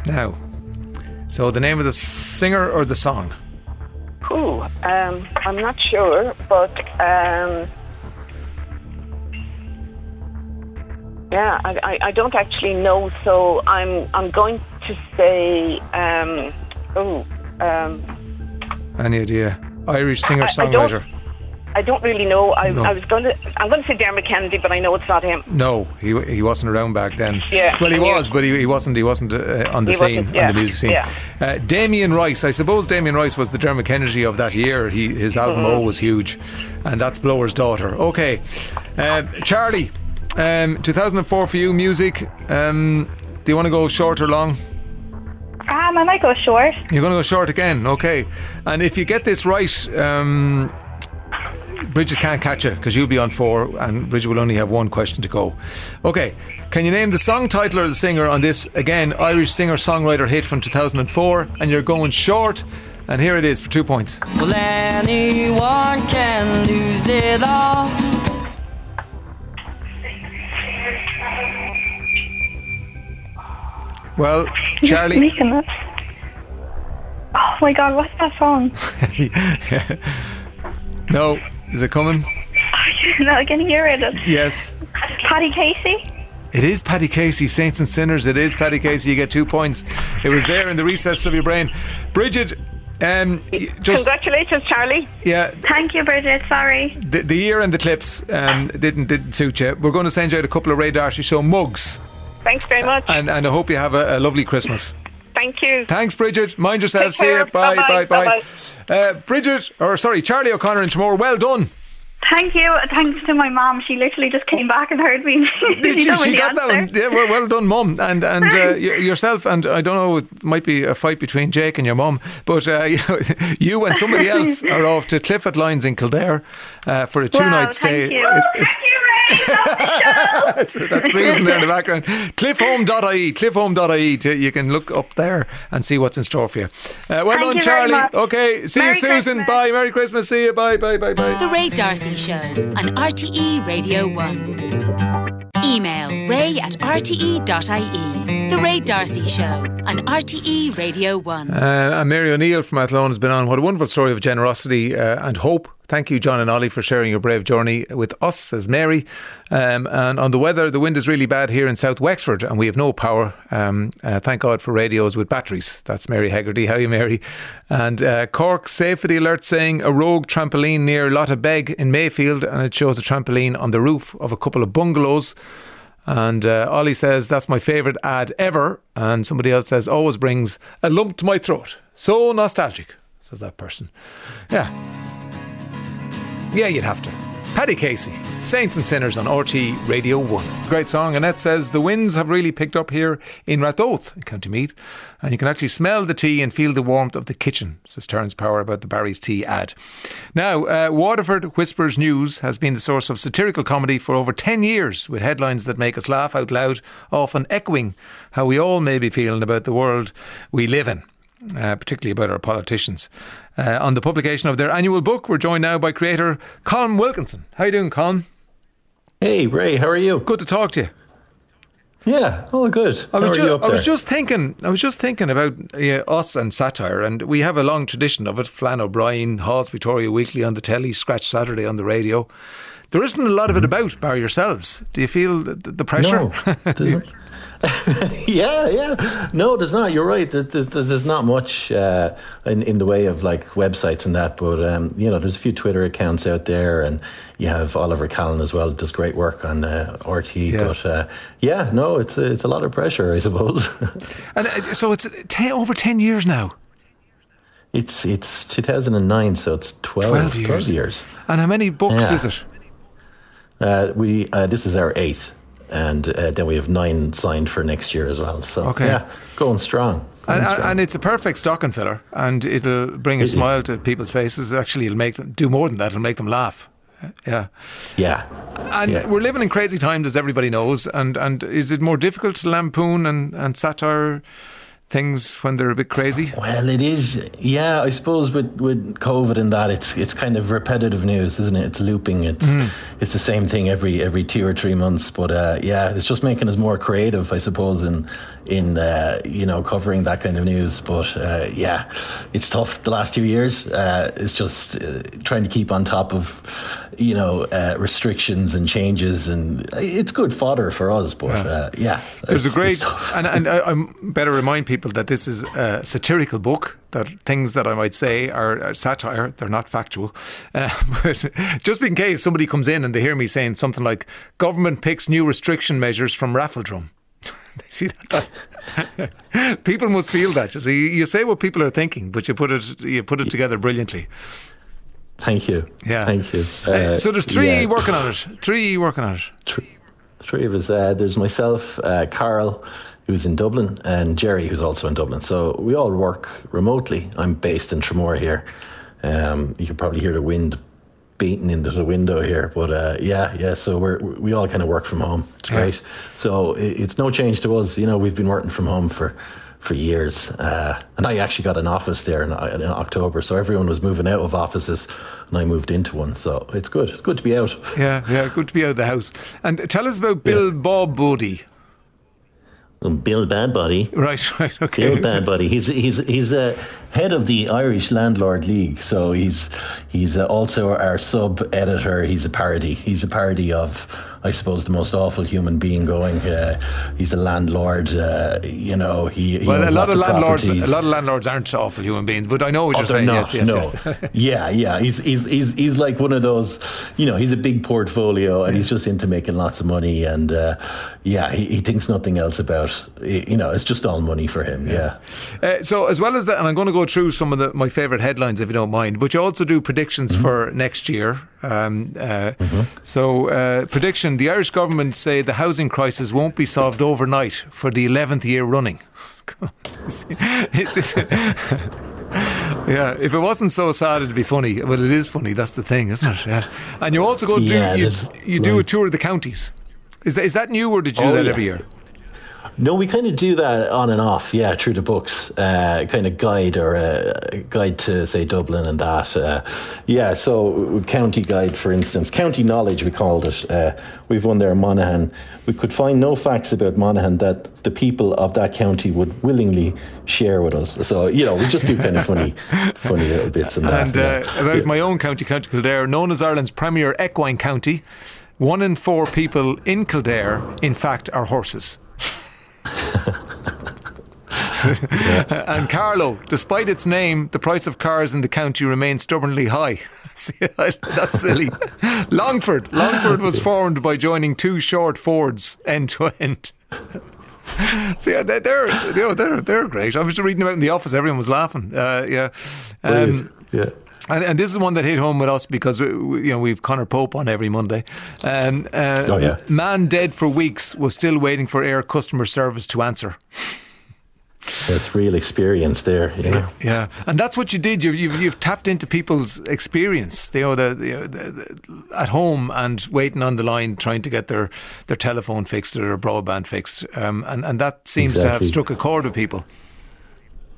Now, so the name of the singer or the song? Ooh, um, I'm not sure, but um, yeah, I, I, I don't actually know. So I'm I'm going to say, um, oh, um, Any idea? Irish singer songwriter. I don't really know. I, No. I was going to, I'm going to say Dermot Kennedy, but I know it's not him. No, he he wasn't around back then. Yeah, Well, he I knew. was, but he, he wasn't. He wasn't uh, on the He scene, yeah, on the music scene. yeah. Uh, Damien Rice. I suppose Damien Rice was the Dermot Kennedy of that year. He his album Mhm. O was huge, and that's Blower's Daughter. Okay, um, Charlie. Um, 2004 for you, music. Um, do you want to go short or long? Um, I might go short. You're going to go short again, okay. And if you get this right, um, Bridget can't catch you because you'll be on four, and Bridget will only have one question to go. Okay, can you name the song title or the singer on this again Irish singer songwriter hit from 2004? And you're going short, and here it is for two points. Well, anyone can lose it all. Well, Charlie. making this. Oh my god, what's that song? [laughs] no, is it coming? [laughs] no, I can hear it. It's Yes. Paddy Casey. It is Paddy Casey, Saints and Sinners. It is Paddy Casey. You get two points. It was there in the recess of your brain. Bridget, um, y- just Congratulations, Charlie. yeah, Thank you, Bridget. Sorry. the, the year and the clips um, didn't didn't suit you. We're going to send you out a couple of Ray D'Arcy show mugs, Thanks very much. and and I hope you have a, a lovely Christmas. Thank you. Thanks, Bridget. Mind yourself. Take See care. you. Bye, bye, Bye-bye. bye. Uh, Bridget, or sorry, Charlie O'Connor and Tramore. Well done. Thank you. Thanks to my mom. She literally just came back and heard me. [laughs] Did she? She the got that one. Yeah, well, well done, Mum, and and uh, yourself, and I don't know. It might be a fight between Jake and your mum, but uh, [laughs] you and somebody [laughs] else are off to Cliff at Lyons in Kildare uh, for a two-night Wow, stay. thank you. It- it's- that's, that's Susan there in the background. Cliffhome.ie, cliffhome.ie. To, you can look up there and see what's in store for you. Uh, well Thank done, you very Charlie. much. Okay, see Merry you, Susan. Bye. Merry Christmas. See you. Bye, bye, bye, bye. The Ray D'Arcy Show on RTE Radio 1. Email ray at rte.ie. Ray D'Arcy Show on RTE Radio 1. Uh, and Mary O'Neill from Athlone has been on. What a wonderful story of generosity uh, and hope. Thank you, John and Ollie, for sharing your brave journey with us, says Mary. Um, and on the weather, the wind is really bad here in South Wexford and we have no power. Um, uh, thank God for radios with batteries. That's Mary Hegarty. How are you, Mary? And uh, Cork safety alert saying a rogue trampoline near Lotabeg in Mayfield and it shows a trampoline on the roof of a couple of bungalows. And uh, Ollie says, that's my favourite ad ever. And somebody else says, always brings a lump to my throat. So nostalgic, says that person. Yeah. Yeah, you'd have to. Paddy Casey, Saints and Sinners on RT Radio 1. Great song. Annette says the winds have really picked up here in Ratoath County Meath, and you can actually smell the tea and feel the warmth of the kitchen, says Terence Power about the Barry's Tea ad. Now, uh, Waterford Whispers News has been the source of satirical comedy for over 10 years, with headlines that make us laugh out loud, often echoing how we all may be feeling about the world we live in uh, particularly about our politicians. Uh, on the publication of their annual book, we're joined now by creator Colm Wilkinson. How you doing, Colm? Hey, Ray, how are you? Good to talk to you. Yeah, all good. I was, are ju- you up I was just thinking. I was just thinking about uh, us and satire, and we have a long tradition of it. Flann O'Brien, Hall's Pictorial Weekly on the telly, Scrap Saturday on the radio. There isn't a lot of it about bar yourselves. Do you feel the, the pressure? No, [laughs] [laughs] yeah, yeah. No, there's not. You're right. There's, there's, there's not much uh, in, in the way of like websites and that, but um, you know, there's a few Twitter accounts out there, and you have Oliver Callan as well. Does great work on uh, RT. Yes. But uh, yeah, no, it's a, it's a lot of pressure, I suppose. [laughs] and uh, so it's ten, over ten years now. it's it's 2009, so it's 12, 12 12 years. years. And how many books Yeah. is it? Uh, we uh, this is our eighth, and uh, then we have nine signed for next year as well. So Okay. yeah, going strong. Going And, and, strong. and it's a perfect stocking filler, and it'll bring a It is. smile to people's faces. Actually, it'll make them do more than that. It'll make them laugh. Yeah, yeah. and Yeah. we're living in crazy times, as everybody knows. And and is it more difficult to lampoon and and satire things when they're a bit crazy? Well, it is. Yeah, I suppose with, with COVID and that, it's it's kind of repetitive news, isn't it? It's looping. It's Mm. it's the same thing every every two or three months. But uh, yeah, it's just making us more creative, I suppose, in in uh, you know covering that kind of news. But uh, yeah, it's tough. The last two years, uh, it's just uh, trying to keep on top of you know uh, restrictions and changes, and it's good fodder for us. But uh, yeah, There's a great, and, and I, I better remind people that this is a satirical book, that things that I might say are, are satire, they're not factual. [laughs] Uh, but just in case somebody comes in and they hear me saying something like, government picks new restriction measures from raffle drum. They [laughs] see that, people must feel that. You see, you say what people are thinking, but you put it you put it together brilliantly. Thank you. Yeah. Thank you. Uh, so there's three yeah. working on it. Three working on it. Three, three of us. Uh, there's myself, uh, Carl, who's in Dublin, and Jerry, who's also in Dublin. So we all work remotely. I'm based in Tramore here. Um, you can probably hear the wind beating into the window here, but uh, yeah, yeah. So we're we all kind of work from home. It's Yeah. great. So it, it's no change to us. You know, we've been working from home for for years, uh, and I actually got an office there in, in October. So everyone was moving out of offices, and I moved into one. So it's good. It's good to be out. Yeah, yeah, good to be out of the house. And tell us about Bill Bob Bodie. Um, Bill Badbody. Right, [laughs] right, okay. Bill Badbody. He's he's he's uh, head of the Irish Landlord League. So he's he's uh, also our sub editor. He's a parody. He's a parody of. I suppose the most awful human being going. Uh, he's a landlord. Uh, you know, he, he Well, a lot of landlords, a lot of landlords aren't awful human beings, but I know what Oh, you're saying. not, yes, yes, no. yes. [laughs] yeah, yeah. He's, he's he's he's like one of those. You know, he's a big portfolio, and he's just into making lots of money. And uh, yeah, he, he thinks nothing else about. You know, it's just all money for him. Yeah. Uh, so as well as that, and I'm going to go through some of the, my favourite headlines if you don't mind. But you also do predictions Mm-hmm. for next year. Um, uh, So uh, the Irish government say the housing crisis won't be solved overnight for the eleventh year running. [laughs] Yeah, if it wasn't so sad, it'd be funny. Well, it is funny. That's the thing, isn't it? And you also go do Yeah, you, you do a tour of the counties. Is that is that new, or did you do Oh, that yeah. every year? No, we kind of do that on and off, yeah, through the books, uh, kind of guide or a guide to say Dublin and that, uh, yeah. So county guide, for instance, county knowledge, we called it. Uh, we've one there in Monaghan. We could find no facts about Monaghan that the people of that county would willingly share with us. So you know, we just do kind of funny, [laughs] funny little bits in that. And uh, yeah. about my own county, County Kildare, known as Ireland's premier equine county, one in four people in Kildare, in fact, are horses. And Carlow, despite its name, the price of cars in the county remains stubbornly high. [laughs] See, That's silly. Longford. Longford was formed by joining two short Fords end to end. See, they're, they're, you know, they're, they're great. I was just reading about in the office, everyone was laughing. Uh, yeah. Um, yeah. And, and this is one that hit home with us because we, we- you know we've Conor Pope on every Monday. Um, uh, Oh, yeah. Man dead for weeks was still waiting for Eir customer service to answer. That's real experience there, you know. Yeah, and that's what you did. You've you've, you've tapped into people's experience. You know, the, the, the, at home and waiting on the line, trying to get their, their telephone fixed or their broadband fixed, um, and and that seems to have struck a chord with people.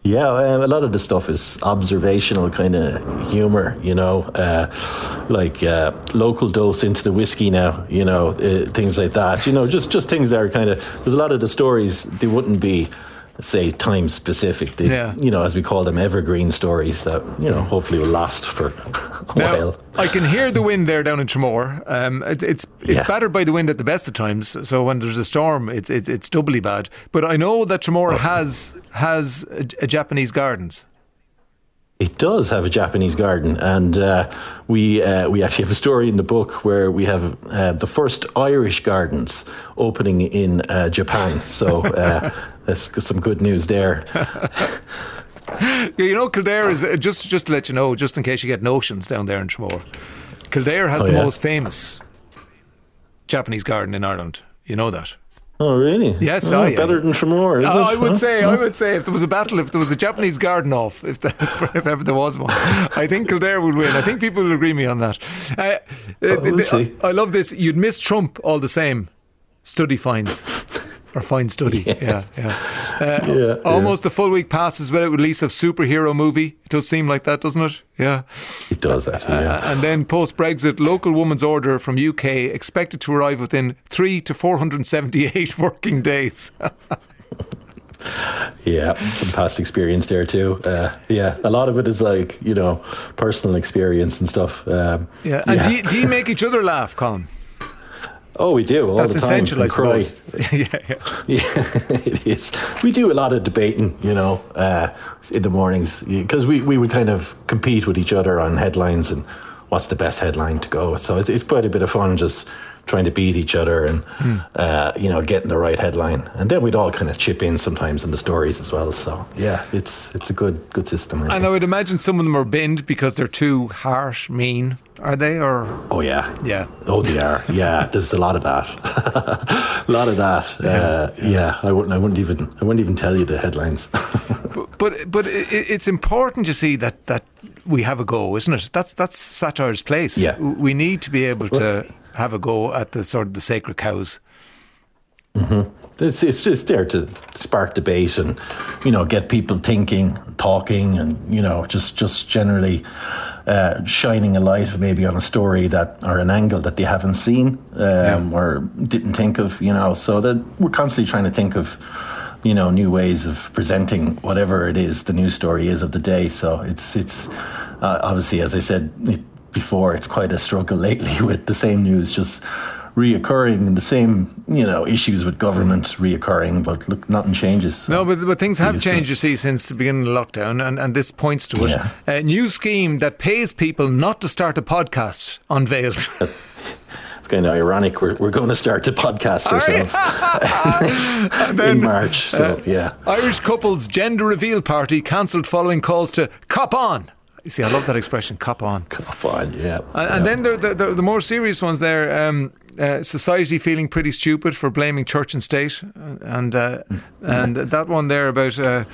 Yeah, um, a lot of the stuff is observational kind of humor, you know, uh, like uh, local dose into the whiskey now, you know, uh, things like that. You know, just just things that are kind of. There's a lot of the stories they wouldn't be, say, time specific. They, Yeah. You know, as we call them, evergreen stories that you know hopefully will last for [laughs] a Now, while. I can hear the wind there down in Tramore. Um, it, it's it's Yeah. battered by the wind at the best of times. So when there's a storm, it's it's, it's doubly bad. But I know that Tramore has has a, a Japanese gardens. It does have a Japanese garden, and uh, we uh, we actually have a story in the book where we have uh, the first Irish gardens opening in uh, Japan. So uh, [laughs] that's some good news there. Yeah, you know, Kildare is uh, just just to let you know, just in case you get notions down there in Tramore. Kildare has Oh, the yeah? most famous Japanese garden in Ireland. You know that. Oh, really? Yes, oh, I- better than Tramore. Oh? I would Huh? say, I would say, if there was a battle, if there was a Japanese garden off, if, the, [laughs] if ever there was one, I think Kildare would win. I think people will agree me on that. Uh, uh, Oh, we'll the- see. I, I love this. You'd miss Trump all the same. Study finds. Or fine study, [laughs] yeah, yeah. Uh, Yeah, almost the full week passes without release of superhero movie. It does seem like that, doesn't it? Yeah. It does actually. Uh, Yeah. and then post Brexit, local woman's order from UK expected to arrive within three to 478 [laughs] working days. [laughs] yeah, some past experience there too. Uh, yeah, a lot of it is like you know personal experience and stuff. Um, Yeah. And Do, you, do you make each other laugh, Colm? Oh, we do all That's the time. essential, I suppose. [laughs] yeah, yeah. [laughs] Yeah, it is. We do a lot of debating, you know, uh, in the mornings because we, we would kind of compete with each other on headlines and what's the best headline to go. So it's, it's quite a bit of fun just trying to beat each other and Hmm. uh, you know getting the right headline. And then we'd all kind of chip in sometimes in the stories as well. So yeah, it's it's a good good system. I And think. I would imagine some of them are binned because they're too harsh, mean. Are they? Or Oh yeah, yeah. Oh, they are. [laughs] Yeah, there's a lot of that. [laughs] a lot of that. Uh, yeah, I wouldn't. I wouldn't even. I wouldn't even tell you the headlines. [laughs] But but i- it's important you see that that we have a go, isn't it? That's that's satire's place. Yeah. We need to be able to have a go at the sort of the sacred cows. hmm It's, it's just there to spark debate and you know get people thinking, talking, and you know just just generally uh, shining a light maybe on a story that or an angle that they haven't seen um, or didn't think of. You know, so that we're constantly trying to think of you know new ways of presenting whatever it is the news story is of the day. So it's it's uh, obviously as I said it, before, it's quite a struggle lately [laughs] with the same news just reoccurring and the same you know issues with government reoccurring. But look, nothing changes. No, but, but things have changed, you see, since the beginning of lockdown, and, and this points to it. Yeah. A new scheme that pays people not to start a podcast unveiled. [laughs] It's kind of ironic. We're, we're going to start the podcast ourselves [laughs] in March. So Uh, yeah. Irish couples gender reveal party cancelled following calls to cop on. You see, I love that expression, cop on. Cop on, yeah. And, and then the, the, the, more serious ones there, um, uh, society feeling pretty stupid for blaming church and state, uh, and uh, and that one there about uh,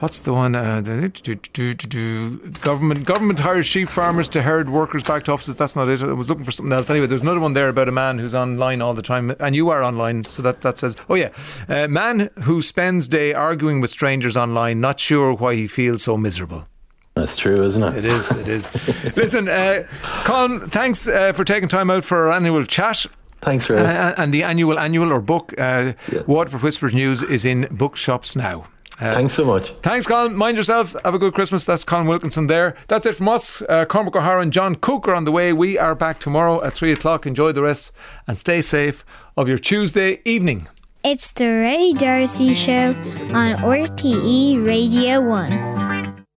what's the one? Uh, the, do, do, do, do, government government hires sheep farmers to herd workers back to offices. That's not it. I was looking for something else. Anyway, there's another one there about a man who's online all the time, and you are online, so that that says, oh yeah, uh, man who spends day arguing with strangers online, not sure why he feels so miserable. That's true, isn't it? It is. It is. [laughs] Listen, uh, Con, thanks uh, for taking time out for our annual chat. Thanks, Ray. Uh, and the annual annual or book, uh, Waterford Whispers News, is in bookshops now. Uh, Thanks so much. Thanks, Colm. Mind yourself. Have a good Christmas. That's Colm Wilkinson there. That's it from us. Uh, Cormac O'Hara and John Cook are on the way. We are back tomorrow at 3 o'clock. Enjoy the rest and stay safe of your Tuesday evening. It's the Ray D'Arcy Show on RTE Radio 1.